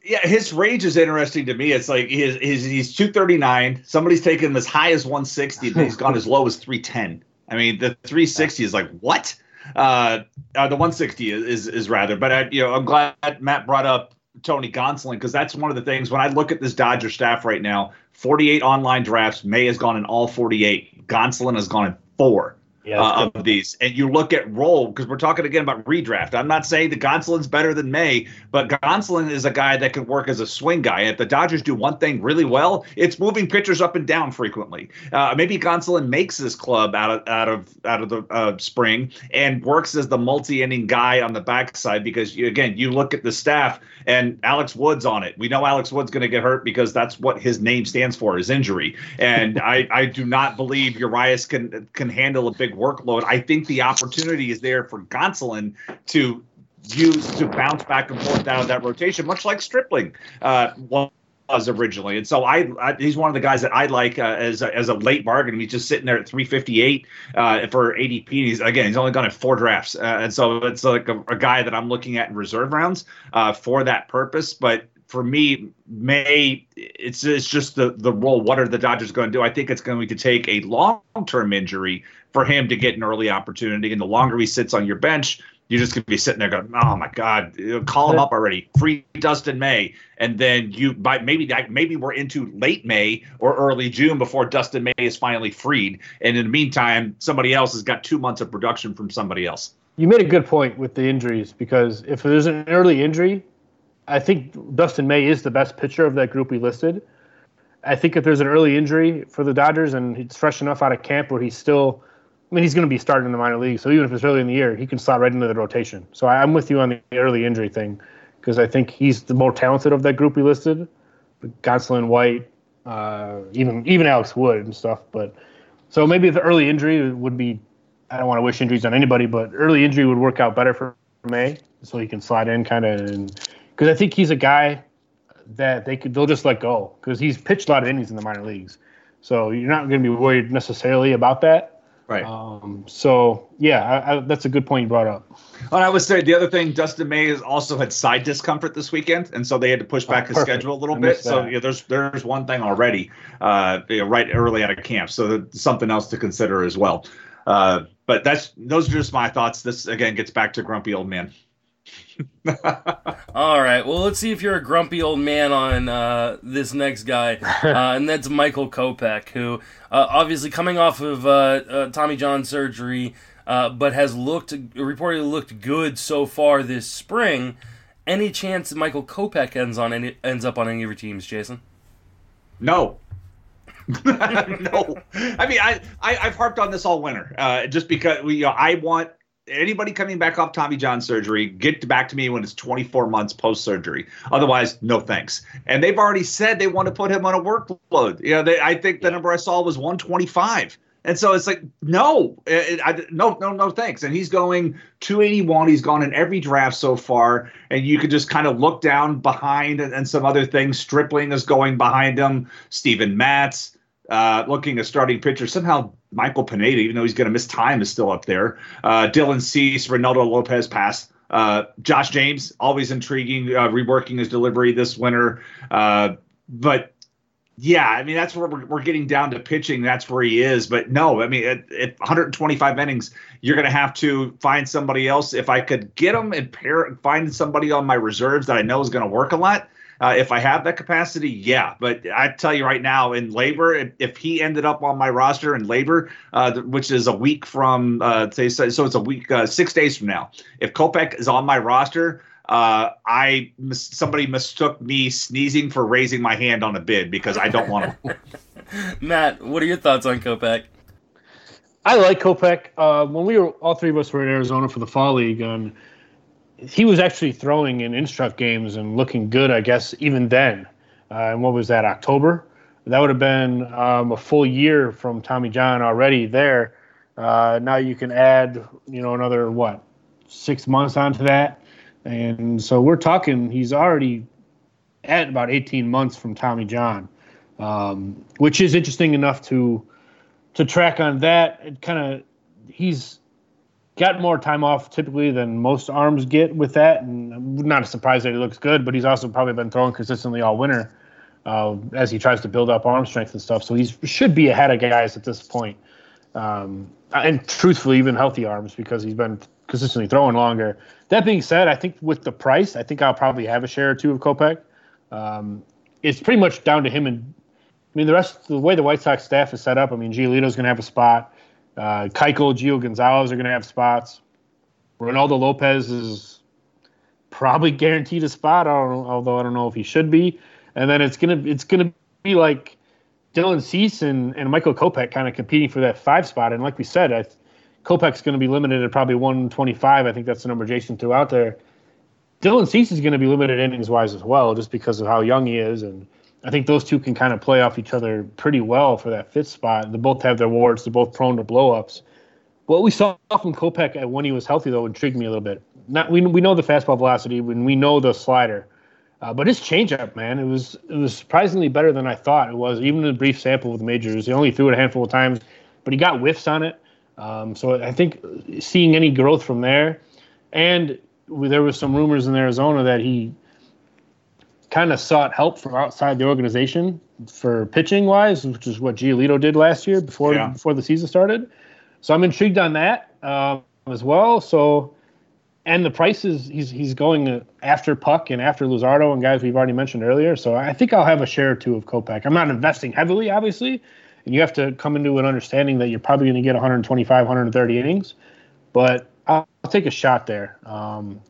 Yeah, his range is interesting to me. It's like he's he's, he's 239. Somebody's taken him as high as 160, but he's gone as low as 310. I mean, the 360 is like what? Uh, uh the 160 is, is, is rather. But I, you know, I'm glad Matt brought up Tony Gonsolin because that's one of the things when I look at this Dodger staff right now. 48 online drafts. May has gone in all 48. Gonsolin has gone in four yeah, uh, of these. And you look at role because we're talking again about redraft. I'm not saying that Gonsolin's better than May, but Gonsolin is a guy that can work as a swing guy. If the Dodgers do one thing really well, it's moving pitchers up and down frequently. Uh, maybe Gonsolin makes this club out of out of out of the uh, spring and works as the multi-inning guy on the backside because you, again, you look at the staff and Alex Wood's on it. We know Alex Wood's going to get hurt because that's what his name stands for, is injury. And I I do not believe Urias can can handle a big workload. I think the opportunity is there for Gonsolin to use to bounce back and forth out of that rotation, much like Stripling uh, was originally. And so I, I, he's one of the guys that I like uh, as a, as a late bargain. He's just sitting there at 358 uh, for ADP. He's again, he's only gone at four drafts, uh, and so it's like a, a, guy that I'm looking at in reserve rounds uh, for that purpose. But for me, May it's it's just the the role. What are the Dodgers going to do? I think it's going to take a long term injury for him to get an early opportunity. And the longer he sits on your bench, you're just going to be sitting there going, "Oh my God, call him up already, free Dustin May." And then you, by maybe maybe we're into late May or early June before Dustin May is finally freed. And in the meantime, somebody else has got two months of production from somebody else. You made a good point with the injuries because if there's an early injury, I think Dustin May is the best pitcher of that group we listed. I think if there's an early injury for the Dodgers and he's fresh enough out of camp where he's still I mean, he's going to be starting in the minor league, so even if it's early in the year, he can slot right into the rotation. So I'm with you on the early injury thing because I think he's the more talented of that group we listed. Gonsolin, White, uh, even even Alex Wood and stuff. But so maybe the early injury would be. I don't want to wish injuries on anybody, but early injury would work out better for May, so he can slide in kind of. Because I think he's a guy that they could they'll just let go because he's pitched a lot of innings in the minor leagues. So you're not going to be worried necessarily about that. Right. Um, so yeah, I, I, that's a good point you brought up. And I would say the other thing, Dustin May has also had side discomfort this weekend, and so they had to push back oh, his schedule a little bit. So yeah, there's there's one thing already, uh, you know, right early out of camp. So something else to consider as well. Uh, but that's those are just my thoughts. This again gets back to grumpy old man. All right. Well, let's see if you're a grumpy old man on uh, this next guy, uh, and that's Michael Kopech, who uh, obviously coming off of uh, uh, Tommy John surgery, uh, but has looked reportedly looked good so far this spring. Any chance that Michael Kopech ends on any, ends up on any of your teams, Jason? No. no, I mean I, I have harped on this all winter, just because we, you know, I want anybody coming back off Tommy John surgery, get back to me when it's 24 months post surgery. Otherwise, no thanks. And they've already said they want to put him on a workload. You know, they, I think the number I saw was 125. And so it's like, no, it, I, no, no, no, thanks. And he's going 281. He's gone in every draft so far. And you could just kind of look down behind and, and some other things. Stripling is going behind him. Steven Matz uh, looking a starting pitcher. Somehow Michael Pineda, even though he's going to miss time, is still up there. Uh, Dylan Cease, Reynaldo Lopez pass. Uh, Josh James, always intriguing, uh, reworking his delivery this winter. Uh, but yeah, I mean, that's where we're, we're, getting down to pitching. That's where he is. But no, I mean, at, at 125 innings, you're going to have to find somebody else. If I could get him and pair, find somebody on my reserves that I know is going to work a lot, Uh, if I have that capacity, yeah. But I tell you right now, in LABR, if, if he ended up on my roster in LABR, uh, which is a week from uh, say, so it's a week, uh, six days from now. If Kopech is on my roster, uh, I somebody mistook me sneezing for raising my hand on a bid because I don't want to. Matt, what are your thoughts on Kopech? I like Kopech. Uh, when we were all three of us were in Arizona for the fall league, and he was actually throwing in instruct games and looking good. I guess even then, uh, and what was that? October. That would have been um, a full year from Tommy John already there. Uh, now you can add, you know, another what, six months onto that, and so we're talking. He's already at about 18 months from Tommy John, um, which is interesting enough to to track on that. It kind of he's got more time off typically than most arms get with that, and not surprised that he looks good. But he's also probably been throwing consistently all winter uh, as he tries to build up arm strength and stuff. So he should be ahead of guys at this point. Um, and truthfully, even healthy arms because he's been consistently throwing longer. That being said, I think with the price, I think I'll probably have a share or two of Kopech. Um, it's pretty much down to him and I mean, the rest, the way the White Sox staff is set up, I mean, Giolito's going to have a spot. Uh, Keuchel, Gio Gonzalez are going to have spots. Reynaldo Lopez is probably guaranteed a spot, although I don't know if he should be. And then it's gonna it's gonna be like Dylan Cease and, and Michael Kopech kind of competing for that five spot. And like we said, I, Kopech's going to be limited at probably 125. I think that's the number Jason threw out there. Dylan Cease is going to be limited innings wise as well, just because of how young he is and – I think those two can kind of play off each other pretty well for that fifth spot. They both have their wards. They're both prone to blowups. What we saw from Kopech when he was healthy, though, intrigued me a little bit. Not we we know the fastball velocity, when we know the slider, uh, but his changeup, man, it was it was surprisingly better than I thought it was. Even in a brief sample with the majors, he only threw it a handful of times, but he got whiffs on it. Um, so I think seeing any growth from there, and there was some rumors in Arizona that he kind of sought help from outside the organization for pitching wise, which is what Giolito did last year before yeah. before the season started. So I'm intrigued on that um, as well. So, and the prices he's he's going after Puk and after Luzardo and guys we've already mentioned earlier. So I think I'll have a share or two of Kopech. I'm not investing heavily, obviously, and you have to come into an understanding that you're probably going to get 125, 130 innings, but I'll, take a shot there. Um,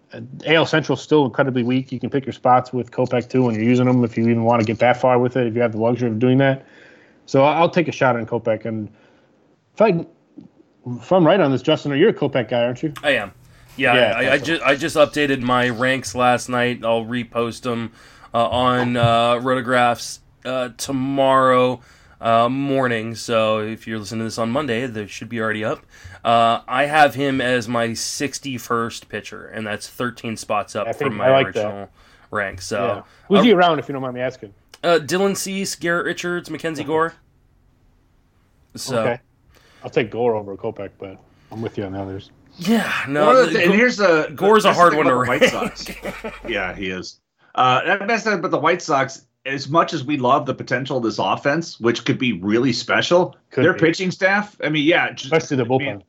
AL Central still incredibly weak. You can pick your spots with Kopech too when you're using them if you even want to get that far with it. If you have the luxury of doing that, so I'll take a shot on Kopech. And if I if I'm right on this, Justin, you're a Kopech guy, aren't you? I am. Yeah, yeah I, I, I just I just updated my ranks last night. I'll repost them uh, on uh, Rotographs uh, tomorrow uh, morning. So if you're listening to this on Monday, they should be already up. Uh, I have him as my 61st pitcher, and that's 13 spots up from my like original that. rank. So yeah. who's uh, he around, if you don't mind me asking? Uh, Dylan Cease, Garrett Richards, Mackenzie Gore. So okay. I'll take Gore over Kopech, but I'm with you on the others. Yeah, no. The, and here's a Gore's a hard one to rank. White Sox. yeah, he is. Uh, that's but the White Sox as much as we love the potential of this offense, which could be really special, could their be. pitching staff. I mean, yeah, just, especially the bullpen. I mean,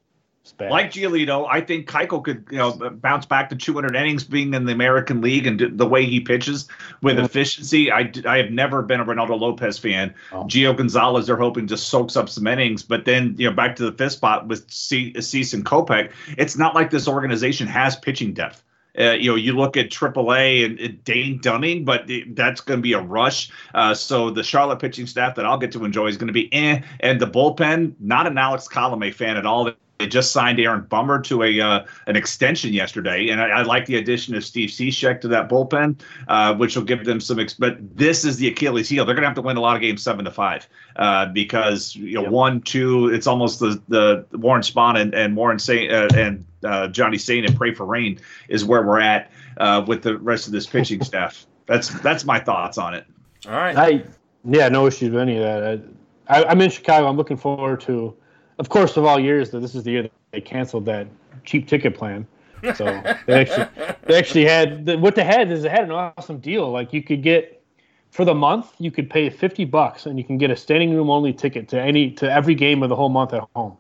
like Giolito, I think Keuchel could you know bounce back to 200 innings being in the American League and the way he pitches with efficiency. I, I have never been a Reynaldo Lopez fan. Oh. Gio Gonzalez, they're hoping just soaks up some innings, but then you know back to the fifth spot with Cease and Kopech. It's not like this organization has pitching depth. Uh, you know, you look at AAA and, and Dane Dunning, but it, that's going to be a rush. Uh, so the Charlotte pitching staff that I'll get to enjoy is going to be eh. And the bullpen, not an Alex Colome fan at all. They just signed Aaron Bummer to a uh, an extension yesterday, and I, I, like the addition of Steve Cishek to that bullpen, uh, which will give them some. Ex- but this is the Achilles heel. They're going to have to win a lot of games seven to five uh, because you know yep. one, two, it's almost the the Warren Spahn and, and Warren Say uh, and uh, Johnny Sain and Pray for Rain is where we're at uh, with the rest of this pitching staff. That's that's my thoughts on it. All right. I yeah, no issues with any of that. I, I'm in Chicago. I'm looking forward to of course, of all years, that this is the year that they canceled that cheap ticket plan. So they actually they actually had what they had is they had an awesome deal. Like you could get for the month, you could pay fifty bucks and you can get a standing room only ticket to any to every game of the whole month at home.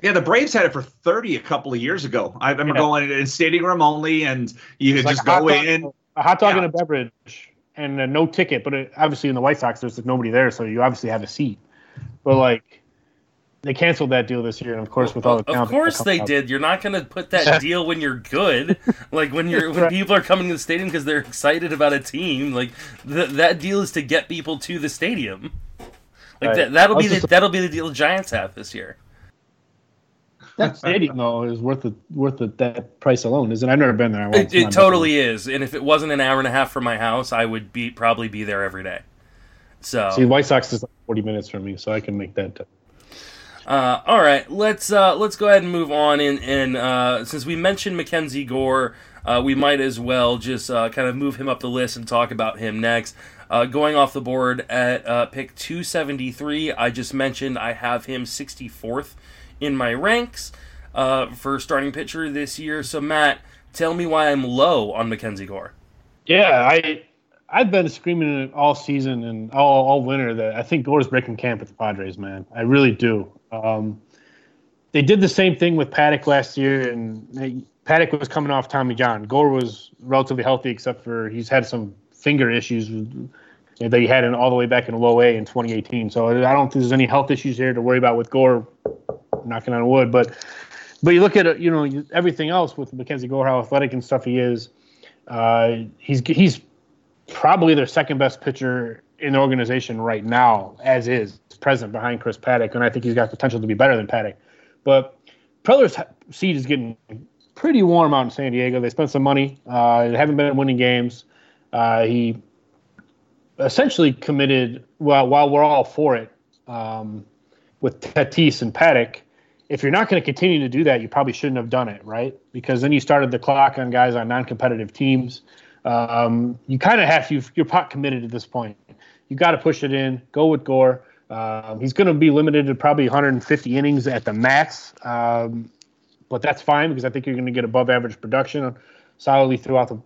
Yeah, the Braves had it for thirty a couple of years ago. I remember yeah. going in standing room only, and you could just go in. A hot dog yeah. and a beverage and uh, no ticket. But it, obviously in the White Sox, there's like nobody there, so you obviously have a seat. But like they canceled that deal this year, and of course with all the of course they out. did. You're not going to put that deal when you're good, like when you're when people are coming to the stadium because they're excited about a team. Like th- that deal is to get people to the stadium. Like right. that, that'll be the, that'll be the deal the Giants have this year. That stadium though is worth the worth the, that price alone, isn't? It? I've never been there. It, it totally is, and if it wasn't an hour and a half from my house, I would be probably be there every day. So see, White Sox is like forty minutes from me, so I can make that. Uh, all right, let's uh, let's go ahead and move on. And, and uh, since we mentioned Mackenzie Gore, uh, we might as well just uh, kind of move him up the list and talk about him next. Uh, going off the board at pick 273, I just mentioned I have him 64th in my ranks for starting pitcher this year. So Matt, tell me why I'm low on Mackenzie Gore. Yeah, I I've been screaming all season and all, all winter that I think Gore's breaking camp at the Padres, man. I really do. Um, they did the same thing with Paddack last year, and they, Paddack was coming off Tommy John. Gore was relatively healthy, except for he's had some finger issues that he had in all the way back in low A in 2018. So I don't think there's any health issues here to worry about with Gore. Knocking on wood, but but you look at you know everything else with Mackenzie Gore, how athletic and stuff he is. Uh, he's he's probably their second best pitcher in the organization right now, as is present behind Chris Paddack, and I think he's got potential to be better than Paddack. But Preller's seat is getting pretty warm out in San Diego. They spent some money. Uh, they haven't been winning games. Uh, he essentially committed. Well, while we're all for it, um, with Tatis and Paddack, if you're not going to continue to do that, you probably shouldn't have done it, right? Because then you started the clock on guys on non-competitive teams. Um, you kind of have you you're pot committed at this point. You got to push it in. Go with Gore. Um, he's going to be limited to probably 150 innings at the max, um, but that's fine because I think you're going to get above average production solidly throughout the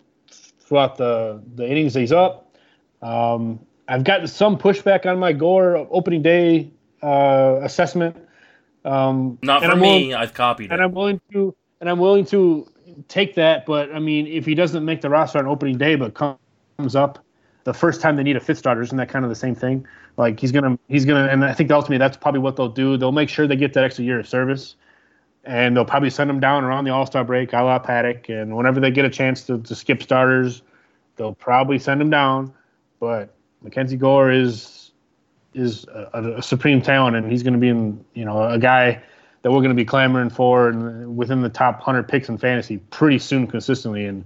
throughout the the innings he's up. Um, I've gotten some pushback on my Gore opening day uh, assessment. Um, Not for me. I've copied and it, I'm willing to and I'm willing to take that. But I mean, if he doesn't make the roster on opening day, but comes up the first time they need a fifth starter, isn't that kind of the same thing? Like he's gonna, he's gonna, and I think ultimately that's probably what they'll do. They'll make sure they get that extra year of service, and they'll probably send him down around the All Star break, a la Paddack, and whenever they get a chance to, to skip starters, they'll probably send him down. But Mackenzie Gore is is a, a supreme talent, and he's going to be in, you know, a guy that we're going to be clamoring for and within the top 100 picks in fantasy pretty soon consistently. And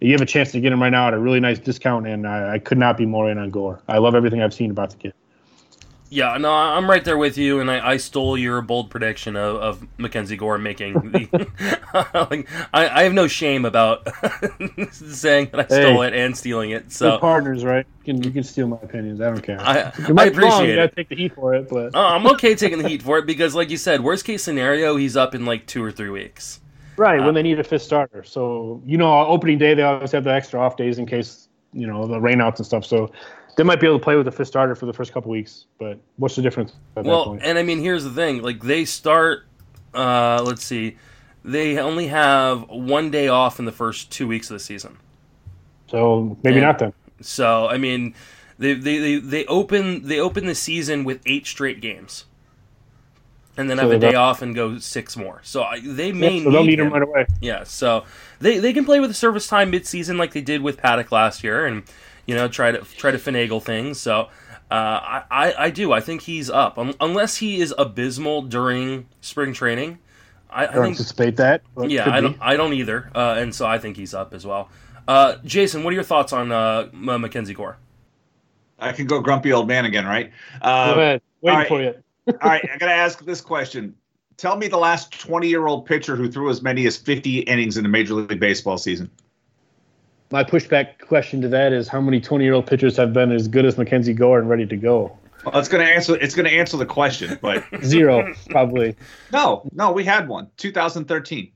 you have a chance to get him right now at a really nice discount, and I, I could not be more in on Gore. I love everything I've seen about the kid. Yeah, no, I'm right there with you, and I, I stole your bold prediction of, of Mackenzie Gore making the. like, I, I have no shame about saying that I stole hey, it and stealing it. So partners, right? You can, you can steal my opinions. I don't care. I, I appreciate wrong, it. You gotta take the heat for it, but uh, I'm okay taking the heat for it because, like you said, worst case scenario, he's up in like two or three weeks. Right uh, when they need a fifth starter. So you know, opening day they always have the extra off days in case you know the rainouts and stuff. So they might be able to play with the fifth starter for the first couple weeks, but what's the difference? well, and I mean, here's the thing: like they start. Uh, let's see, they only have one day off in the first two weeks of the season. So maybe and, not then. So I mean, they, they they they open they open the season with eight straight games, and then so have a day off and go six more. So I, they may yeah, so they'll need him. him right away. Yeah, so they they can play with the service time mid season like they did with Paddack last year, and you know, try to try to finagle things. So uh, I, I, I do. I think he's up, um, unless he is abysmal during spring training. I, I, I don't think, anticipate that. Yeah, I don't. Be. I don't either, uh, and so I think he's up as well. Uh, Jason, what are your thoughts on uh, Mackenzie Gore? I can go grumpy old man again, right? Uh, go ahead. Waiting right. for you. All right, I got to ask this question. Tell me the last 20 year old pitcher who threw as many as 50 innings in a Major League Baseball season my pushback question to that is how many 20 year old pitchers have been as good as Mackenzie Gore and ready to go? Well, it's going to answer. It's going to answer the question, but zero probably. No, no, we had one. 2013.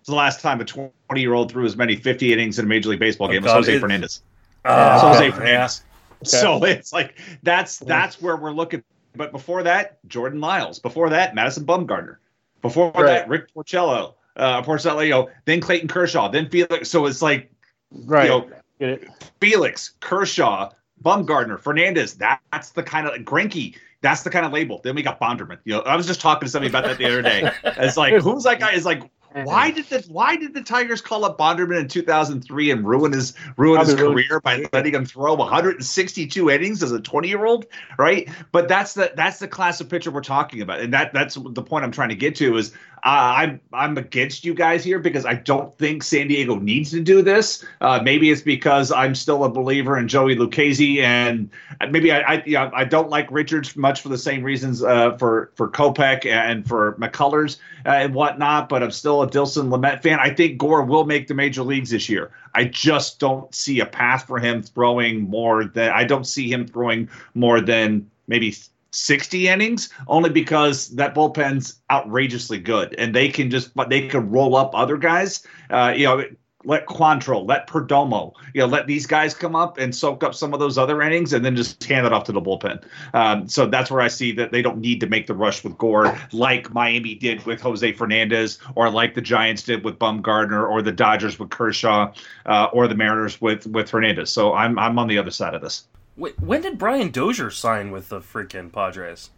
It's the last time a 20 year old threw as many 50 innings in a Major League Baseball oh, game as Jose it, Fernandez. Uh, Jose Fernandez. Okay. So it's like that's that's where we're looking. But before that, Jordan Lyles. Before that, Madison Bumgarner. Before right. that, Rick Porcello. Uh, Porcello, you know, then Clayton Kershaw, then Felix. So it's like Right. You know, Get it? Felix, Kershaw, Bumgardner, Fernandez. That's the kind of Greinke. That's the kind of label. Then we got Bonderman. You know, I was just talking to somebody about that the other day. It's like, who's that guy? Is like, why mm-hmm. did the why did the Tigers call up Bonderman in 2003 and ruin his ruin his career by letting him throw 162 innings as a 20 year old, right? But that's the that's the class of pitcher we're talking about, and that that's the point I'm trying to get to is I'm I'm against you guys here because I don't think San Diego needs to do this. Uh, maybe it's because I'm still a believer in Joey Lucchesi, and maybe I I, yeah, I don't like Richards much for the same reasons uh, for for Kopech and for McCullers uh, and whatnot. But I'm still a Dilson Lamet fan. I think Gore will make the major leagues this year. I just don't see a path for him throwing more than I don't see him throwing more than maybe 60 innings only because that bullpen's outrageously good and they can just but they can roll up other guys uh, you know let Quantrill, let Perdomo, you know, let these guys come up and soak up some of those other innings, and then just hand it off to the bullpen. Um, so that's where I see that they don't need to make the rush with Gore, like Miami did with Jose Fernandez, or like the Giants did with Bumgardner, or the Dodgers with Kershaw, uh, or the Mariners with with Fernandez. So I'm I'm on the other side of this. Wait, when did Brian Dozier sign with the freaking Padres?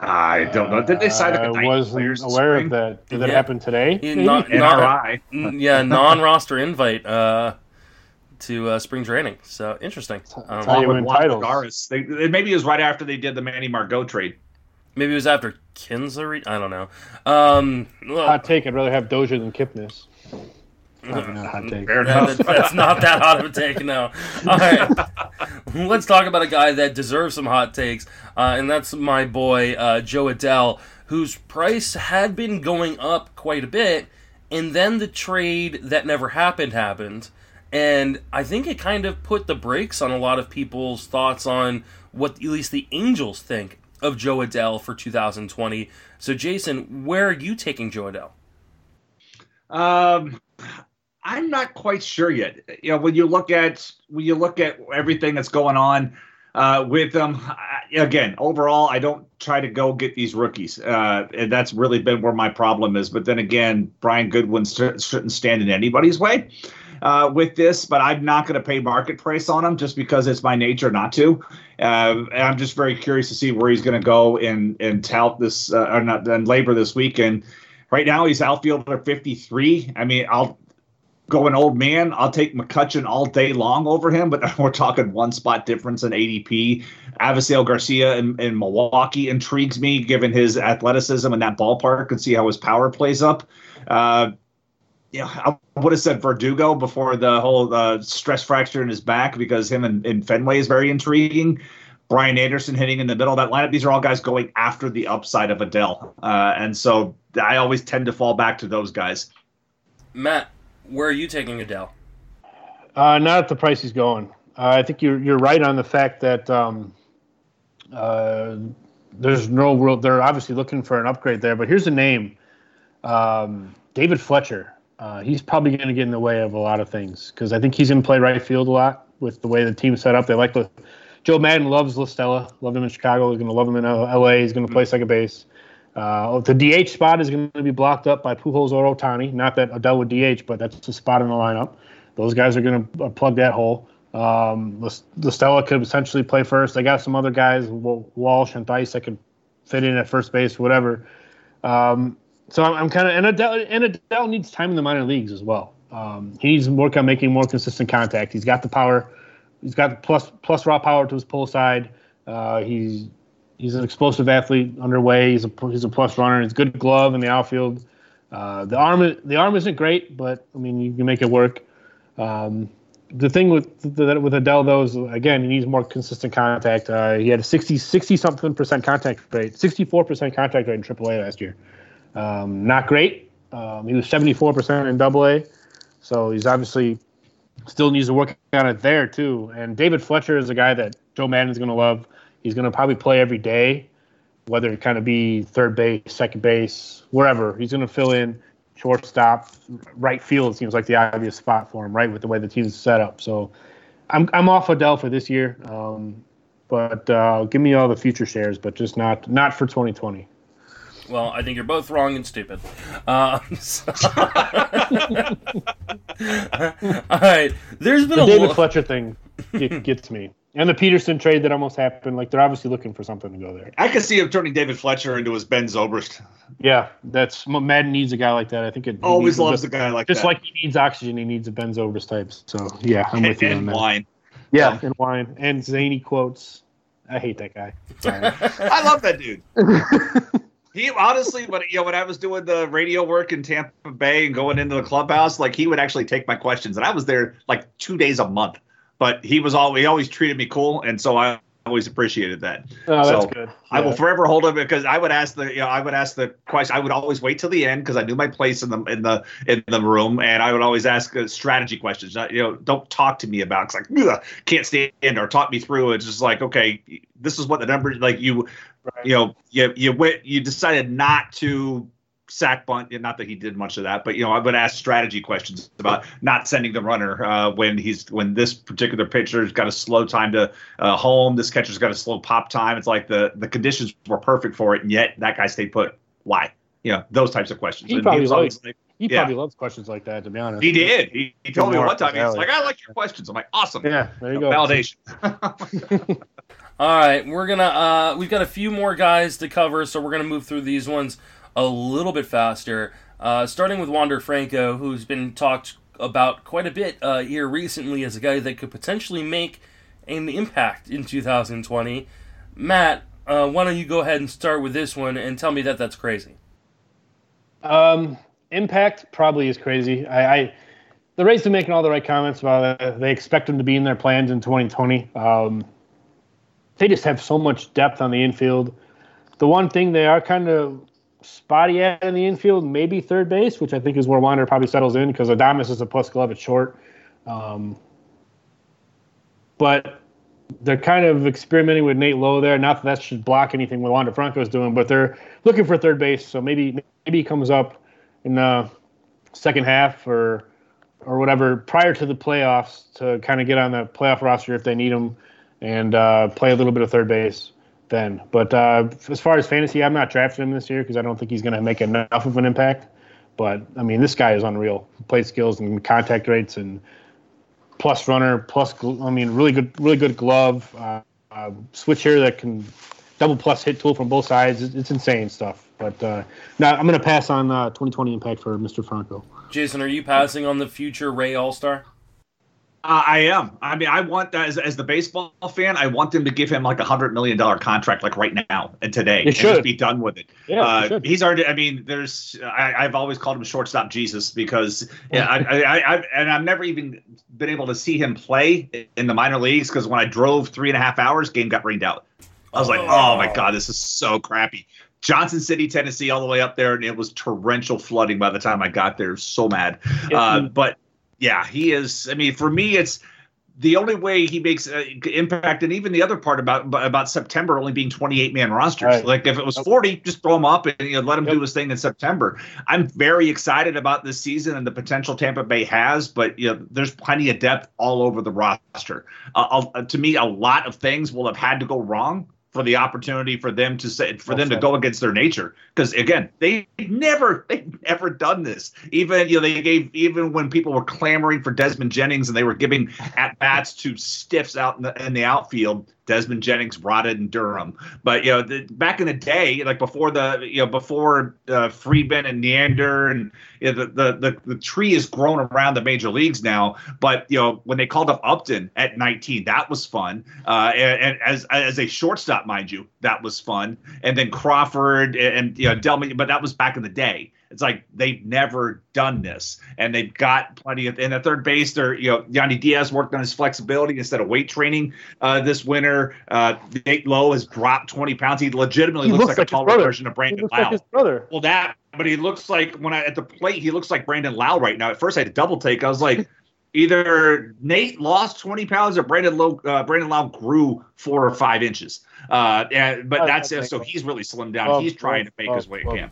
I don't know. Did they sign I like a wasn't aware of that. Did that happen today? Yeah, not- NRI. N- yeah, non-roster invite uh, to uh, spring training. So interesting. Um, how you Along with titles. They, it- maybe it was right after they did the Manny Margot trade. maybe it was after Kinsler. I don't know. Um, well, Hot take. I'd rather have Dozier than Kipnis. Probably not hot take. Fair Yeah, enough. that- that's not that hot of a take, no. All right, let's talk about a guy that deserves some hot takes, uh, and that's my boy uh, Jo Adell, whose price had been going up quite a bit, and then the trade that never happened happened, and I think it kind of put the brakes on a lot of people's thoughts on what at least the Angels think of Jo Adell for 2020. So, Jason, where are you taking Jo Adell? Um, I'm not quite sure yet. You know, when you look at when you look at everything that's going on uh, with them, I, again, overall, I don't try to go get these rookies, uh, and that's really been where my problem is. But then again, Brian Goodwin sh- shouldn't stand in anybody's way. Uh, with this, but I'm not going to pay market price on him just because it's my nature not to. Uh, and I'm just very curious to see where he's going to go and and tout this uh, or not and LABR this weekend. Right now, he's outfielder 53. I mean, I'll go an old man. I'll take McCutchen all day long over him, but we're talking one spot difference in ADP. Avisail Garcia in, in Milwaukee intrigues me given his athleticism in that ballpark and see how his power plays up. Uh, yeah, I would have said Verdugo before the whole uh, stress fracture in his back because him and, and Fenway is very intriguing. Brian Anderson hitting in the middle of that lineup. These are all guys going after the upside of Adell. Uh, and so I always tend to fall back to those guys. Matt, where are you taking Adell? Uh, not at the price he's going. Uh, I think you're you're right on the fact that um, uh, there's no real. They're obviously looking for an upgrade there. But here's a name, um, David Fletcher. Uh, he's probably going to get in the way of a lot of things because I think he's to play right field a lot with the way the team's set up. They like the Joe Maddon loves La Stella. Loved him in Chicago. He's going to love him in L- LA. He's going to play second base. Uh, the DH spot is going to be blocked up by Pujols or Ohtani. Not that Adell would DH, but that's the spot in the lineup. Those guys are going to plug that hole. Um, La Stella could essentially play first. They got some other guys, Wa- Walsh and Thaiss, that could fit in at first base, whatever. Um, so I'm, I'm kind of and Adell, and Adell needs time in the minor leagues as well. Um, he needs to work on making more consistent contact. He's got the power. He's got the plus plus raw power to his pull side. Uh, he's he's an explosive athlete underway. He's a he's a plus runner. He's a good glove in the outfield. Uh, the arm the arm isn't great, but I mean you can make it work. Um, the thing with the, with Adell though is again he needs more consistent contact. Uh, he had a 60 60 something percent contact rate, 64 percent contact rate in AAA last year. Um, not great. Um, he was 74 percent in AA, so he's obviously still needs to work on it there too. And David Fletcher is a guy that Joe Maddon's going to love. He's going to probably play every day, whether it kind of be third base, second base, wherever. He's going to fill in shortstop, right field seems like the obvious spot for him, right, with the way the team's set up. So I'm I'm off Adell for this year, um, but uh, give me all the future shares, but just not not for 2020. Well, I think you're both wrong and stupid. Um, so- All right, there's been The a David lo- Fletcher thing get, gets me, and the Pederson trade that almost happened. Like they're obviously looking for something to go there. I could see him turning David Fletcher into his Ben Zobrist. Yeah, that's Maddon needs a guy like that. I think it Always needs a- loves a guy like just that. like he needs oxygen, he needs a Ben Zobrist type. So yeah, I'm with you on and that. wine. Yeah, and wine and zany quotes. I hate that guy. Sorry. I love that dude. He honestly, when you know, when I was doing the radio work in Tampa Bay and going into the clubhouse, like he would actually take my questions, and I was there like two days a month. But he was always he always treated me cool, and so I always appreciated that. Oh, that's So, good. I will forever hold him because I would ask the you know I would ask the question. I would always wait till the end because I knew my place in the in the in the room, and I would always ask uh, strategy questions. Not, you know, don't talk to me about because like "Ugh, can't stand or talk me through. It's just like okay, this is what the numbers like you Right. you know you you went you decided not to sack bunt not that he did much of that but you know i would ask strategy questions about not sending the runner uh, when he's when this particular pitcher's got a slow time to uh, home this catcher's got a slow pop time. It's like the the conditions were perfect for it and yet that guy stayed put. Why? You know those types of questions. He And probably was always like, He Yeah. probably loves questions like that. To be honest, he did. He, he told me one time he's alley. like i like your questions. I'm like awesome. Yeah, there you go. validation. All right, we're gonna uh, we've got a few more guys to cover, so we're gonna move through these ones a little bit faster. Uh, starting with Wander Franco, who's been talked about quite a bit uh, here recently as a guy that could potentially make an impact in 2020. Matt, uh, why don't you go ahead and start with this one and tell me that that's crazy? Um, impact probably is crazy. I, I the Rays been making all the right comments about it. They expect him to be in their plans in 2020. Um, they just have so much depth on the infield. The one thing they are kind of spotty at in the infield, maybe third base, which I think is where Wander probably settles in because Adames is a plus glove at short. Um, but they're kind of experimenting with Nate Lowe there. Not that that should block anything what Wander Franco is doing, but they're looking for third base. So maybe maybe he comes up in the second half or or whatever prior to the playoffs to kind of get on the playoff roster if they need him and uh, play a little bit of third base then. But uh, as far as fantasy, I'm not drafting him this year because I don't think he's going to make enough of an impact. But I mean, this guy is unreal. Plate skills and contact rates and plus runner, plus I mean, really good, really good glove. Uh, uh, switch here that can double plus hit tool from both sides. It's, it's insane stuff. But uh, now I'm going to pass on uh, 2020 impact for Mr. Franco. Jason, are you passing on the future Ray All Star? Uh, I am. I mean, I want as as the baseball fan, I want them to give him like a hundred million dollar contract, like right now and today, and should. just be done with it. Yeah, uh, he's already. I mean, there's. I, I've always called him shortstop Jesus because yeah, I, I, I, and I've never even been able to see him play in the minor leagues because when I drove three and a half hours, game got rained out. I was like, oh my god, this is so crappy. Johnson City, Tennessee, all the way up there, and it was torrential flooding by the time I got there. So mad. Uh, but yeah, he is. I mean, for me, it's the only way he makes uh, impact, and even the other part about about September only being 28 man rosters. Right. Like if it was 40, just throw him up and you know, let him Yep. do his thing in September. I'm very excited about this season and the potential Tampa Bay has, but you know, there's plenty of depth all over the roster. Uh, uh, to me, a lot of things will have had to go wrong for the opportunity for them to say for them to go against their nature. Because again they never they've never done this. Even you know they gave even when people were clamoring for Desmond Jennings and they were giving at bats to stiffs out in the in the outfield Desmond Jennings rotted in Durham. But you know the, back in the day like before the you know before uh, Friedman and Neander and you know, the, the the the tree has grown around the major leagues now. But you know when they called up Upton at 19 that was fun. Uh, and, and as as a shortstop mind you that was fun. And then Crawford and, and you know Delmon but that was back in the day it's like they've never done this, and they've got plenty of. In the third base, they're you know Yandy Diaz worked on his flexibility instead of weight training uh, this winter. Uh, Nate Lowe has dropped twenty pounds. He legitimately He looks, looks like, like a taller version of Brandon Lowe. like his brother. well, that, but he looks like when I at the plate, he looks like Brandon Lowe right now. At first, I had to double take. I was like. Either Nate lost twenty pounds or Brandon Lowe, uh, Brandon Lowe grew four or five inches. Uh, and, but that's it. So he's really slimmed down. Well, he's trying to well, make his way well, again.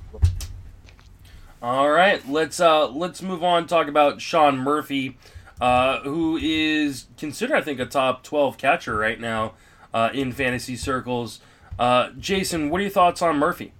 All right, let's uh let's move on. Talk about Sean Murphy, uh, who is considered, I think, a top twelve catcher right now uh, in fantasy circles. Uh, Jason, what are your thoughts on Murphy?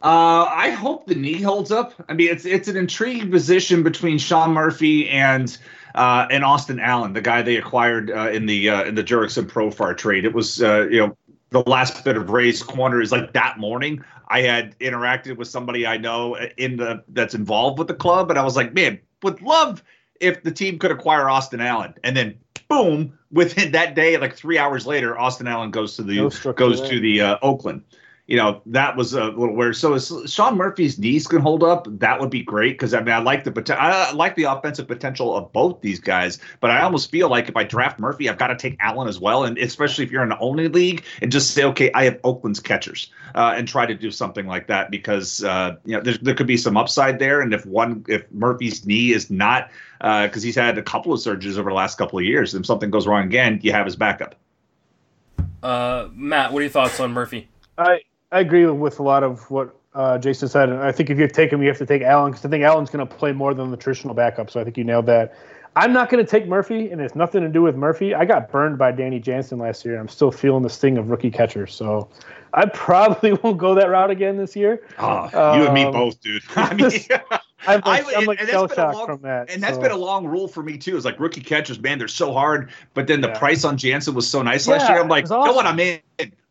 Uh, I hope the knee holds up. I mean, it's it's an intriguing position between Sean Murphy and uh, and Austin Allen, the guy they acquired in the in the Jurickson Profar trade. It was uh, you know the last bit of Ray's corner is like that morning. I had interacted with somebody I know in the that's involved with the club, and I was like, man, would love if the team could acquire Austin Allen, and then boom, within that day, like three hours later, Austin Allen goes to the goes to the uh, Oakland you know that was a little weird. So if Sean Murphy's knees can hold up, that would be great because I mean I like the potential, I like the offensive potential of both these guys, but I almost feel like if I draft Murphy, I've got to take Allen as well, and especially if you're in the only league, and just say okay, I have Oakland's catchers, uh, and try to do something like that because uh, you know there, there could be some upside there, and if one if Murphy's knee is not because uh, he's had a couple of surgeries over the last couple of years, if something goes wrong again, you have his backup. Uh, Matt, what are your thoughts on Murphy? I I agree with a lot of what uh, Jason said. And I think if you take him, you have to take Allen because I think Allen's going to play more than the traditional backup. So I think you nailed that. I'm not going to take Murphy, and it's nothing to do with Murphy. I got burned by Danny Jansen last year. and I'm still feeling the sting of rookie catcher. So I probably won't go that route again this year. Oh, you and me um, both, dude. I mean, I'm like, I, am like shell shocked from that. And that's so. been a long rule for me too. It's like rookie catchers, man, they're so hard. But then the yeah. price on Jansen was so nice yeah, last year. I'm like, awesome. no I'm in.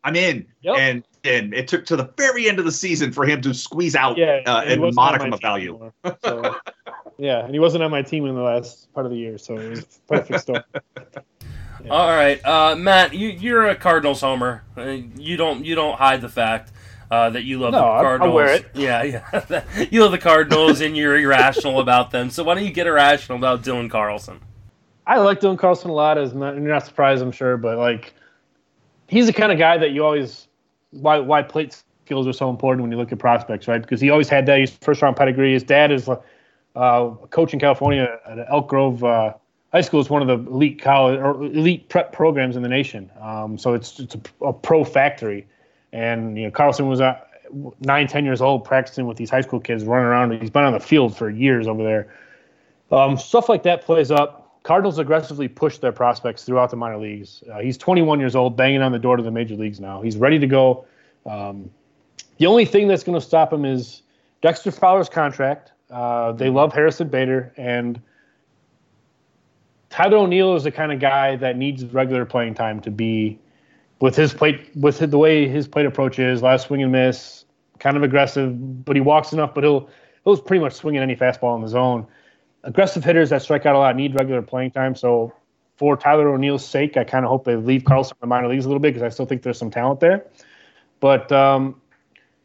I'm in. Yep. And and it took to the very end of the season for him to squeeze out yeah, uh, a modicum of value. so, yeah, and he wasn't on my team in the last part of the year, so it was perfect storm. Yeah. All right, uh, Matt, you, you're a Cardinals homer. Uh, you don't you don't hide the fact uh, that you love no, the Cardinals. i wear it. Yeah, yeah. you love the Cardinals, and you're irrational about them. So why don't you get irrational about Dylan Carlson? I like Dylan Carlson a lot. As not, you're not surprised, I'm sure, but like he's the kind of guy that you always why why plate skills are so important when you look at prospects, right? Because he always had that. His first round pedigree. His dad is uh, a coach in California at Elk Grove uh, High School. is one of the elite college or elite prep programs in the nation. Um, so it's it's a, a, pro factory, and you know Carlson was uh, nine, ten years old practicing with these high school kids, running around. He's been on the field for years over there. Um, stuff like that plays up. Cardinals aggressively push their prospects throughout the minor leagues. Uh, he's 21 years old, banging on the door to the major leagues now. He's ready to go. Um, the only thing that's going to stop him is Dexter Fowler's contract. Uh, they love Harrison Bader, and Tyler O'Neill is the kind of guy that needs regular playing time to be with his plate, with the way his plate approach is. Last swing and miss, kind of aggressive, but he walks enough. But he'll he'll pretty much swing at any fastball in the zone aggressive hitters that strike out a lot need regular playing time. So for Tyler O'Neill's sake, I kind of hope they leave Carlson in the minor leagues a little bit because I still think there's some talent there. But um,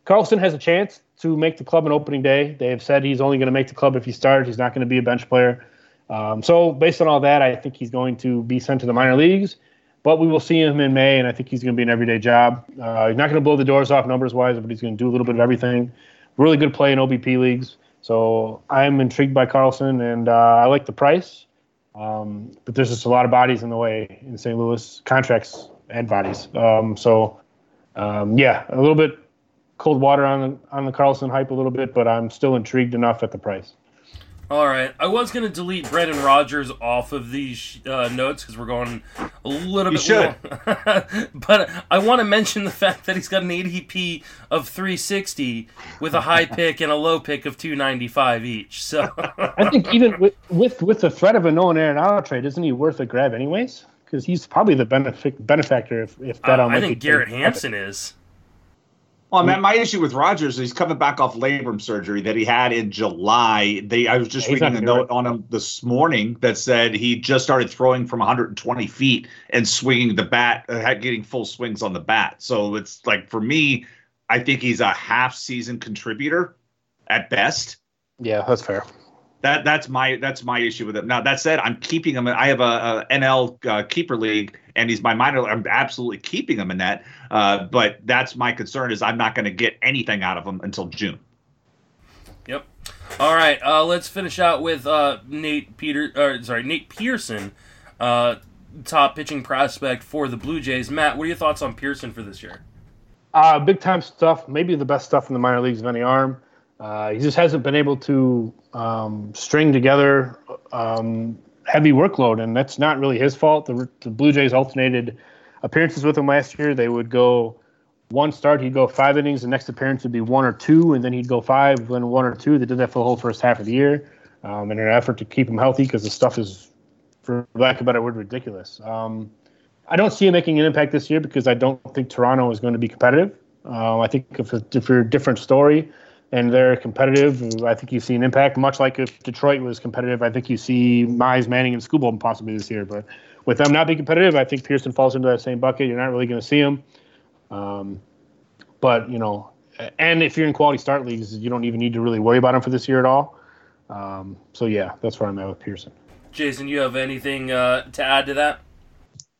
Carlson has a chance to make the club an opening day. They have said he's only going to make the club if he starts. He's not going to be a bench player. Um, so based on all that, I think he's going to be sent to the minor leagues. But we will see him in May, and I think he's going to be an everyday job. Uh, he's not going to blow the doors off numbers wise, but he's going to do a little bit of everything. Really good play in OBP leagues. So I'm intrigued by Carlson, and uh, I like the price. Um, but there's just a lot of bodies in the way in St. Louis, contracts and bodies. Um, so um, yeah, a little bit cold water on the, on the Carlson hype a little bit, but I'm still intrigued enough at the price. All right, I was going to delete Brendan Rodgers off of these uh, notes because we're going a little you bit should. but I want to mention the fact that he's got an ADP of 360 with a high pick and a low pick of 295 each. So I think even with, with with the threat of a Nolan Arenado trade, isn't he worth a grab anyways? Because he's probably the benefit benefactor if if that. Uh, I think Garrett Hampson is. Well, man, my issue with Rodgers is he's coming back off labrum surgery that he had in July. They, I was just he's reading a note on him this morning that said he just started throwing from 120 feet and swinging the bat, uh, getting full swings on the bat. So it's like for me, I think he's a half season contributor at best. Yeah, that's fair. That that's my that's my issue with him. Now that said, I'm keeping him. I have a, a NL uh, keeper league, and he's my minor. I'm absolutely keeping him in that. Uh, but that's my concern is I'm not going to get anything out of him until June. Yep. All right. Uh, let's finish out with uh, Nate Peter. Or, sorry, Nate Pearson, uh, top pitching prospect for the Blue Jays. Matt, what are your thoughts on Pearson for this year? Uh, big time stuff. Maybe the best stuff in the minor leagues of any arm. Uh, he just hasn't been able to um, string together um, heavy workload, and that's not really his fault. The, the, Blue Jays alternated appearances with him last year. They would go one start, he'd go five innings. The next appearance would be one or two, and then he'd go five, then one or two. They did that for the whole first half of the year um, in an effort to keep him healthy because the stuff is, for lack of a better word, ridiculous. Um, I don't see him making an impact this year because I don't think Toronto is going to be competitive. Um, I think if, you're a different story and they're competitive, I think you see an impact. Much like if Detroit was competitive, I think you see Mize, Manning, and Skubal possibly this year. But with them not being competitive, I think Pearson falls into that same bucket. You're not really going to see him. Um, but you know, and if you're in quality start leagues, you don't even need to really worry about him for this year at all. Um, so yeah, that's where I'm at with Pearson. Jason, you have anything uh, to add to that?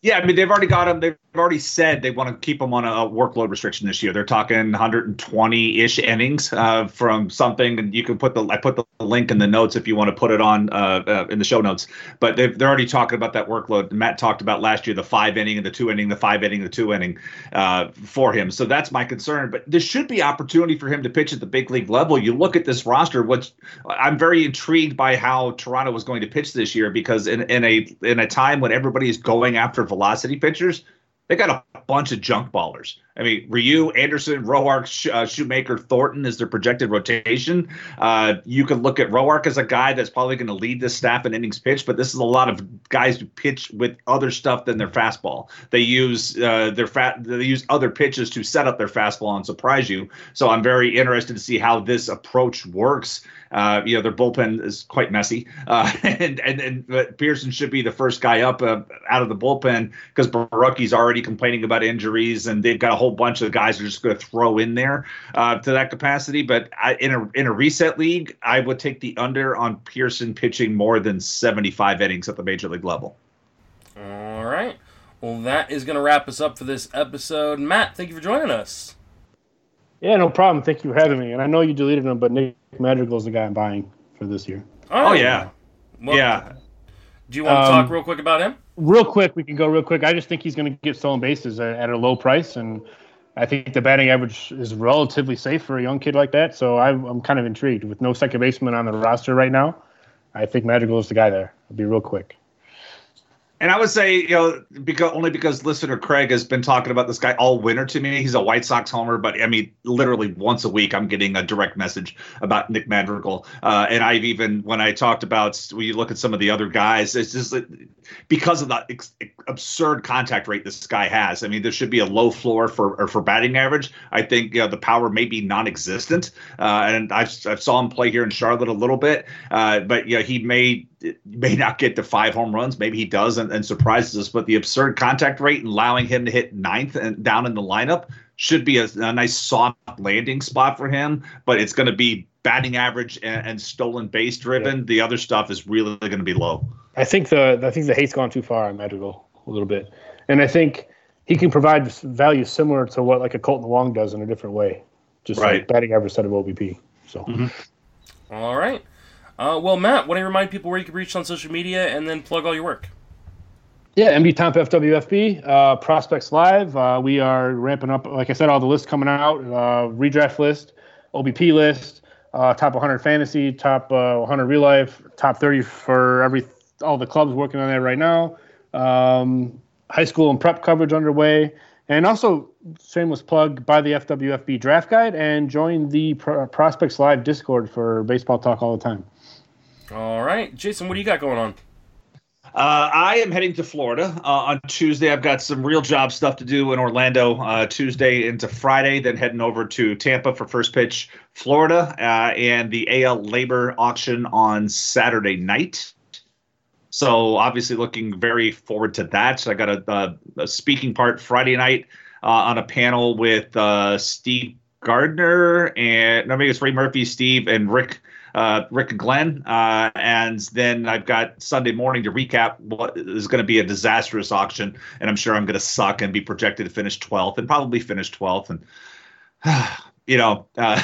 Yeah, I mean they've already got him. They've already said they want to keep him on a workload restriction this year. They're talking 120-ish innings uh, from something, and you can put the I put the link in the notes if you want to put it on uh, uh, in the show notes. But they're already talking about that workload. Matt talked about last year the five inning and the two inning, the five inning, the two inning uh, for him. So that's my concern. But there should be opportunity for him to pitch at the big league level. You look at this roster. Which I'm very intrigued by how Toronto was going to pitch this year because in, in a in a time when everybody is going after velocity pitchers they got a bunch of junk ballers. I mean, Ryu, Anderson, Roark, Sh- uh, Shoemaker, Thornton is their projected rotation. Uh, you can look at Roark as a guy that's probably going to lead this staff in innings pitch, but this is a lot of guys who pitch with other stuff than their fastball. They use uh, their fat, they use other pitches to set up their fastball and surprise you. So I'm very interested to see how this approach works. Uh, you know, their bullpen is quite messy, uh, and and and Pearson should be the first guy up uh, out of the bullpen because Borucki's already complaining about injuries, and they've got a whole bunch of guys are just going to throw in there uh, to that capacity. But I, in a in a reset league, I would take the under on Pearson pitching more than 75 innings at the major league level. All right. Well, that is going to wrap us up for this episode. Matt, thank you for joining us. Yeah, no problem. Thank you for having me. And I know you deleted him, but Nick Madrigal is the guy I'm buying for this year. Oh, oh yeah, well, yeah. Do you want to um, talk real quick about him? Real quick, we can go real quick. I just think he's going to get stolen bases at, at, a low price, and I think the batting average is relatively safe for a young kid like that. So I'm, I'm kind of intrigued. With no second baseman on the roster right now, I think Madrigal is the guy there. I'll be real quick. And I would say, you know, because only because listener Craig has been talking about this guy all winter to me. He's a White Sox homer, but I mean, literally once a week, I'm getting a direct message about Nick Madrigal. Uh, and I've even when I talked about when you look at some of the other guys, it's just because of the ex- absurd contact rate this guy has. I mean, there should be a low floor for for batting average. I think you know, the power may be non-existent. Uh, and I I saw him play here in Charlotte a little bit, uh, but you know, he made may not get to five home runs. Maybe he does and, and, surprises us. But the absurd contact rate and allowing him to hit ninth and down in the lineup should be a, a nice soft landing spot for him. But it's going to be batting average and, and stolen base driven. Yeah. The other stuff is really going to be low. I think the I think the hate's gone too far on Madrigal a little bit, and I think he can provide value similar to what like a Kolten Wong does in a different way, just right. like batting average set of OBP. So. Mm-hmm. All right. Uh, well, Matt, why don't you remind people where you can reach on social media and then plug all your work? Yeah, MD Tomp FWFB, uh, Prospects Live. Uh, we are ramping up, like I said, all the lists coming out uh, redraft list, OBP list, uh, top 100 fantasy, top uh, 100 real life, top 30 for every all the clubs working on that right now. Um, high school and prep coverage underway. And also, shameless plug buy the FWFB draft guide and join the Pro- Prospects Live Discord for baseball talk all the time. All right, Jason, what do you got going on? Uh, I am heading to Florida uh, on Tuesday. I've got some real job stuff to do in Orlando uh, Tuesday into Friday, then heading over to Tampa for first pitch, Florida, uh, and the AL LABR auction on Saturday night. So obviously, looking very forward to that. So I got a, a, speaking part Friday night uh, on a panel with uh, Steve Gardner and no, maybe it's Ray Murphy, Steve, and Rick uh, Rick and Glenn. Uh, and then I've got Sunday morning to recap what is going to be a disastrous auction. And I'm sure I'm going to suck and be projected to finish 12th and probably finish 12th. And, you know, uh,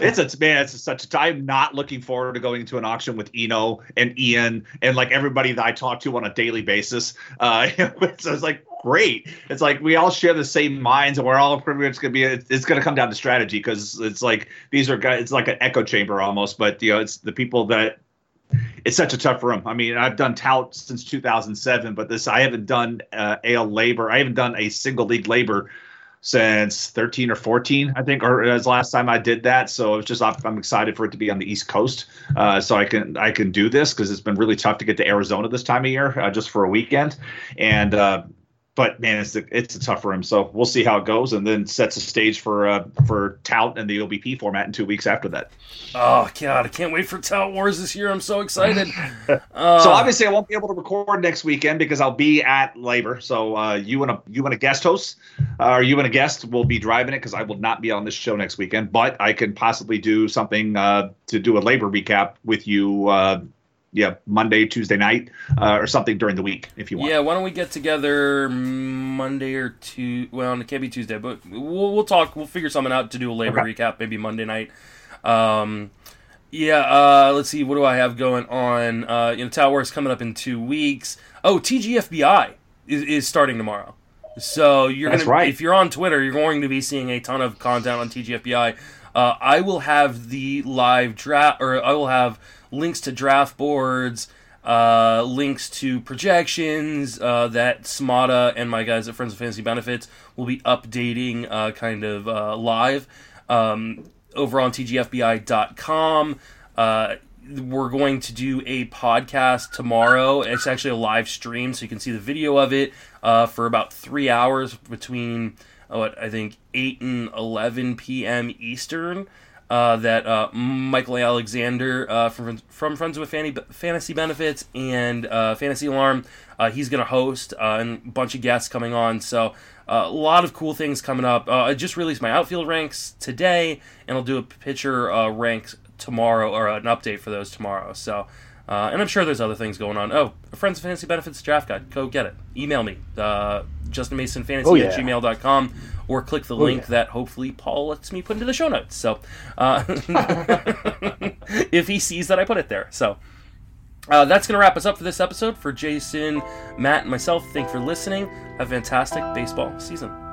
it's a man. It's such a time. Not looking forward to going into an auction with Eno and Ian and like everybody that I talk to on a daily basis. Uh, so it's like great. It's like we all share the same minds, and we're all pretty much going to be. It's going to come down to strategy because it's like these are guys. It's like an echo chamber almost, but you know, it's the people that. It's such a tough room. I mean, I've done tout since 2007, but this I haven't done uh, AL LABR. I haven't done a single league LABR since 13 or 14, I think, or as last time I did that. So it's just I'm excited for it to be on the East Coast, uh, so I can I can do this because it's been really tough to get to Arizona this time of year uh, just for a weekend, and uh, but man, it's a, it's a tough room. So we'll see how it goes, and then sets a stage for uh, for Tout and the OBP format in two weeks after that. Oh god, I can't wait for Tout Wars this year. I'm so excited. uh, so obviously, I won't be able to record next weekend because I'll be at LABR. So uh, you and a you and a guest host, uh, or you and a guest will be driving it because I will not be on this show next weekend. But I can possibly do something uh, to do a LABR recap with you uh, yeah Monday, Tuesday night, uh, or something during the week if you want. Yeah, why don't we get together Monday or two? Well, it can't be Tuesday, but we'll we'll talk. We'll figure something out to do a LABR okay. recap maybe Monday night. Um, yeah, uh, let's see. What do I have going on? Uh, you know, Tout is coming up in two weeks. Oh, TGFBI is, is starting tomorrow. So you're That's gonna, right. if you're on Twitter, you're going to be seeing a ton of content on TGFBI. Uh, I will have the live draft, or I will have links to draft boards, uh, links to projections uh, that Smada and my guys at Friends of Fantasy Benefits will be updating uh, kind of uh, live um, over on tgfbi.com. Uh, we're going to do a podcast tomorrow. It's actually a live stream, so you can see the video of it uh, for about three hours between, what, I think, 8 and 11 p.m. Eastern uh, that uh, Michael Alexander uh, from from Friends with Fanny, Fantasy Benefits and uh, Fantasy Alarm, uh, he's going to host and a bunch of guests coming on. So a lot of cool things coming up. I just released my outfield ranks today, and I'll do a pitcher ranks tomorrow or an update for those tomorrow. So. And I'm sure there's other things going on. Oh, Friends of Fantasy Benefits draft guide. Go get it. Email me. Justin Mason Fantasy oh, yeah. at gmail.com or click the oh, link yeah. that hopefully Paul lets me put into the show notes. So, uh, if he sees that I put it there. So, uh, that's going to wrap us up for this episode. For Jason, Matt, and myself, thank you for listening. Have a fantastic baseball season.